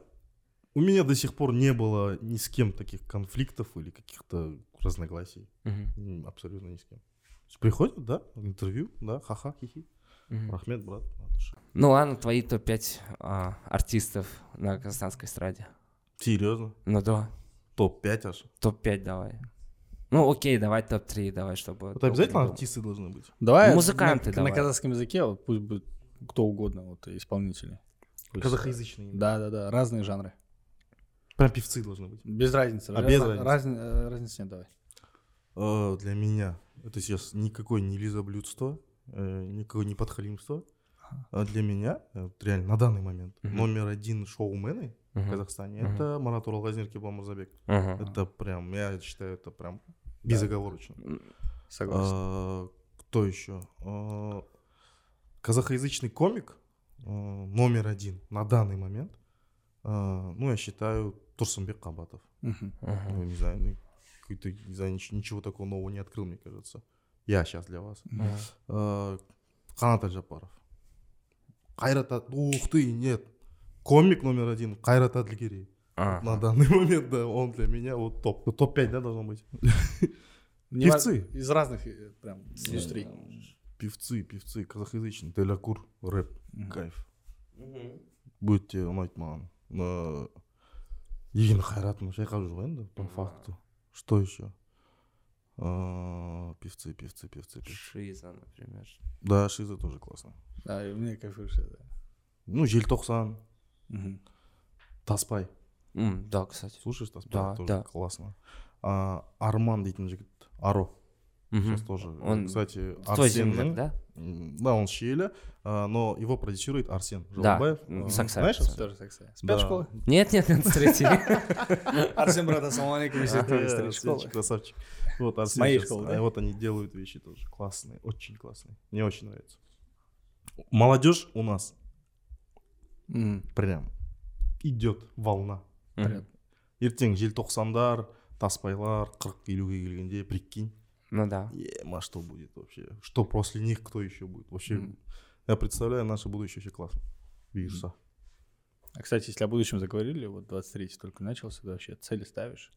у меня до сих пор не было ни с кем таких конфликтов или каких-то разногласий. М, Абсолютно ни с кем. Приходят, да, интервью, да, ха-ха, хихи. Мгм. Рахмет, брат. Ну ладно, твои топ-5 а, артистов на казахстанской эстраде. Серьезно? Ну да, Топ-5 аж. топ-5 давай. Ну окей, давай топ-3, давай, чтобы... Вот обязательно артисты должны быть. Давай Музыканты на, давай. на казахском языке, вот пусть будет кто угодно, вот исполнители. Пусть- Казахоязычные. Да, да, да, разные жанры. Прям певцы должны быть. Без разницы. А, без Ra- разницы. разни- э, разницы нет, давай. Э, для меня это сейчас никакой не лизоблюдство, э, никакое не подхалимство. А для меня, э, реально, на данный момент, Мгм. номер один шоумены в Мгм. Казахстане Мгм. это Марат Уралгазин Киблам Мурзабек. Ага. Это прям, я считаю, это прям безоговорочно. Согласен. А, кто еще? А, казахоязычный комик а, номер один на данный момент. а, ну, я считаю, Турсунбек Кабатов. Ага. Ну, не знаю, ну, какой-то, не знаю, нич- ничего такого нового не открыл, мне кажется. Я сейчас для вас. Ага. А, Канат Аджапаров. Кайрат, Ад- ух ты, нет. Комик номер один, Кайрат Адлигерей. А. На данный момент, да, он для меня вот топ. Ну, топ-5, да, должно быть? Певцы. Из разных э, прям индустрий. Певцы, певцы, казахоязычные. Телякур, рэп, кайф. Будете ұнайды маған. Э, Егин Хайратовна шайқап жүр ғой енді, по факту. Что еще? Э, Певцы, певцы, певцы, певцы. Шиза, например. Да, Шиза тоже классно Да, и мне кайфуешь, да. Ну, Желтоқсан, Мгм. Таспай. М, да, кстати. Слушаешь Таспай? Да, тоже да. классно. А, Арман дейтін жігіт, Аро. Мгм. Сейчас тоже. Он Кстати, Твой Арсеннің- земляк, да? М, Да, он с Шиэля, а, но его продюсирует Арсен Да, Жолобаев. м, А, Саксай. Знаешь? Арсен? Тоже так сказать. Да. Спецшкола? Нет, нет, нет, третий. *laughs* Арсен, брат, ассаламу алейкум, если ты из Э, старой школы. Арсенчик, красавчик. Вот, Арсен моей щас, школы, а да? Вот они делают вещи тоже классные, очень классные. Мне очень нравится. Молодежь у нас Мгм. прям идет волна. Понятно. ертең желтоқсандар таспайлар қырық елуге келгенде прикинь Ну да. ема что будет вообще что после них кто еще будет вообще Мгм. я представляю наше будущее вообще классно Бұйырса. А, кстати, если о будущем заговорили, вот 23 только начался, ты вообще цели ставишь?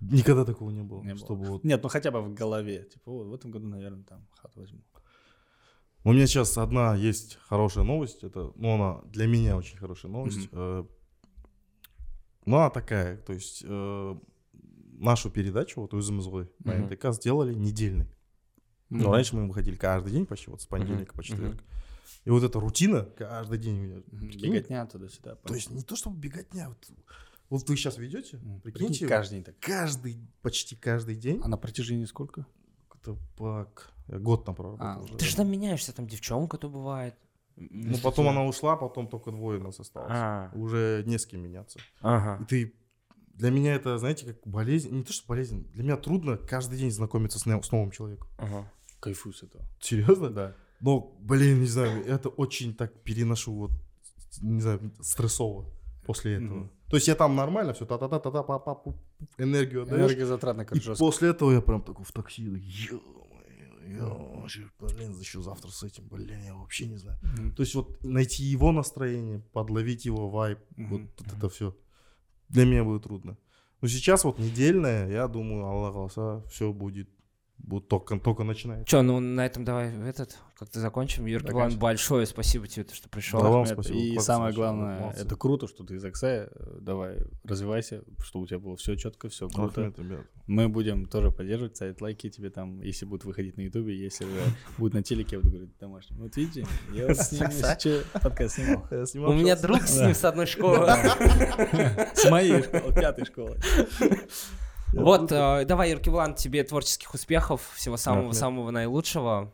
никогда такого не было Не было. чтобы вот Нет, ну хотя бы в голове. Типа, вот в этом году, наверное, там хату возьму. У меня сейчас одна есть хорошая новость. Это, ну, она для меня очень хорошая новость. Э, Ну, она такая, то есть э, нашу передачу, вот «Өзіміз ғой» на. НТК сделали недельной. Ну, Мгм. раньше мы выходили каждый день почти, вот с понедельника Мгм. по четверг. И вот эта рутина каждый день у меня. Прикинь, Беготня туда-сюда. То есть не то, чтобы беготня. Вот, вот вы сейчас ведете, М, прикиньте, прикинь, каждый день так. каждый, почти каждый день. А на протяжении сколько? Это пак. Я год там проработал А, уже. Ты же там меняешься, там девчонка-то бывает. Ну, потом она ушла, потом только двое нас осталось. А. Уже не с кем меняться. И Ага. ты... Для меня это, знаете, как болезнь. Не то, что болезнь. Для меня трудно каждый день знакомиться с, с новым человеком. Ага. Кайфую с этого. Серьезно? Да. Ну, блин, не знаю, это очень так переношу вот, не знаю, стрессово после этого. Мгм. То есть я там нормально все, та-та-та-та-та, энергию отдаешь. Энергозатратно как И жестко. после этого я прям такой в такси, ё-моё, ё, вообще, блин, еще завтра с этим, блин, я вообще не знаю. Мгм. То есть вот найти его настроение, подловить его вайб, Мгм. вот вот это все для меня будет трудно. Но сейчас вот недельная, я думаю, Аллах голоса, все будет, будет только, только начинает. Че, ну на этом давай этот как-то закончим. Иван, конечно. большое спасибо тебе, что пришел. Да, вам спасибо, И классно, самое главное, молодцы. это круто, что ты из Аксая. Э, Давай, развивайся, чтобы у тебя было все четко, все круто. Ахмед, ребят. Мы будем тоже поддерживать, ставить лайки тебе там, если будут выходить на Ютубе, если *laughs* будет на телеке, я буду говорить домашнем. Вот видите, я вот с ним подкаст *laughs* снимал. У меня друг с ним с одной школы. *laughs* С моей школы, пятой школы. Вот, э, давай, Юркивлан, тебе творческих успехов, всего самого-самого наилучшего.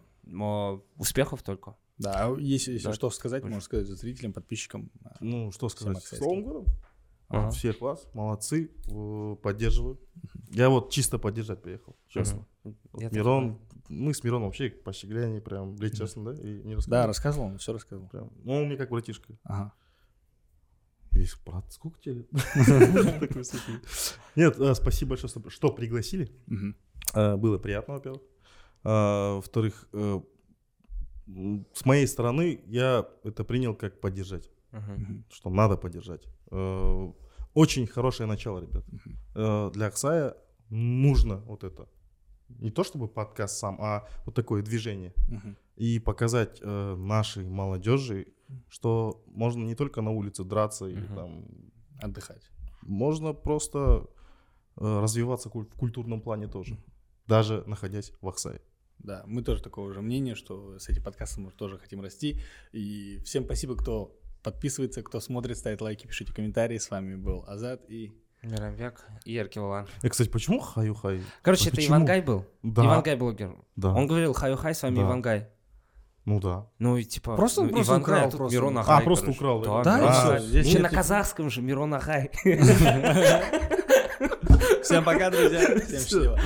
Успехов только. Да, а если, если Да. что сказать, можно сказать зрителям, подписчикам. Ну, что сказать, с. Новым годом. Ага. Всех вас, молодцы, э, поддерживаю. Я вот чисто поддержать приехал, честно. Вот так Мирон, мы с Мироном вообще по щегляне прям, блин, честно, да? И не Да, рассказал. рассказывал, он все рассказывал. Прям. Ну, он мне как братишка. Ага. Или брат, сколько тебе. Нет, э, спасибо большое, что- пригласили. Э, Было приятно, во-первых. А, Во-вторых, э, с моей стороны я это принял как поддержать, что надо поддержать. Э, Очень хорошее начало, ребят. Э, Для Аксая нужно вот это. Не то чтобы подкаст сам, а вот такое движение. И показать э, нашей молодежи, что можно не только на улице драться или Мгм. там Отдыхать. можно просто э, развиваться в культурном плане тоже, даже находясь в Аксае. Да, мы тоже такого же мнения, что с этим подкастом мы тоже хотим расти. И всем спасибо, кто подписывается, кто смотрит, ставит лайки, пишите комментарии. С вами был Азат и... Мирамбек и Яркивлан. И, кстати, почему хаю-хай? Короче, А это почему? Ивангай был. Да, Ивангай блогер. да. Он говорил, хаю-хай, с вами Да. Ивангай. Ну да. Ну и типа... Просто- ну, просто Ивангай, украл, а тут просто. Мирон А, Агай, просто короче. украл, Да, да? Да. А, Здесь Еще на казахском же Мирон Агай. *laughs* Всем пока, друзья. Всем *laughs* счастливо.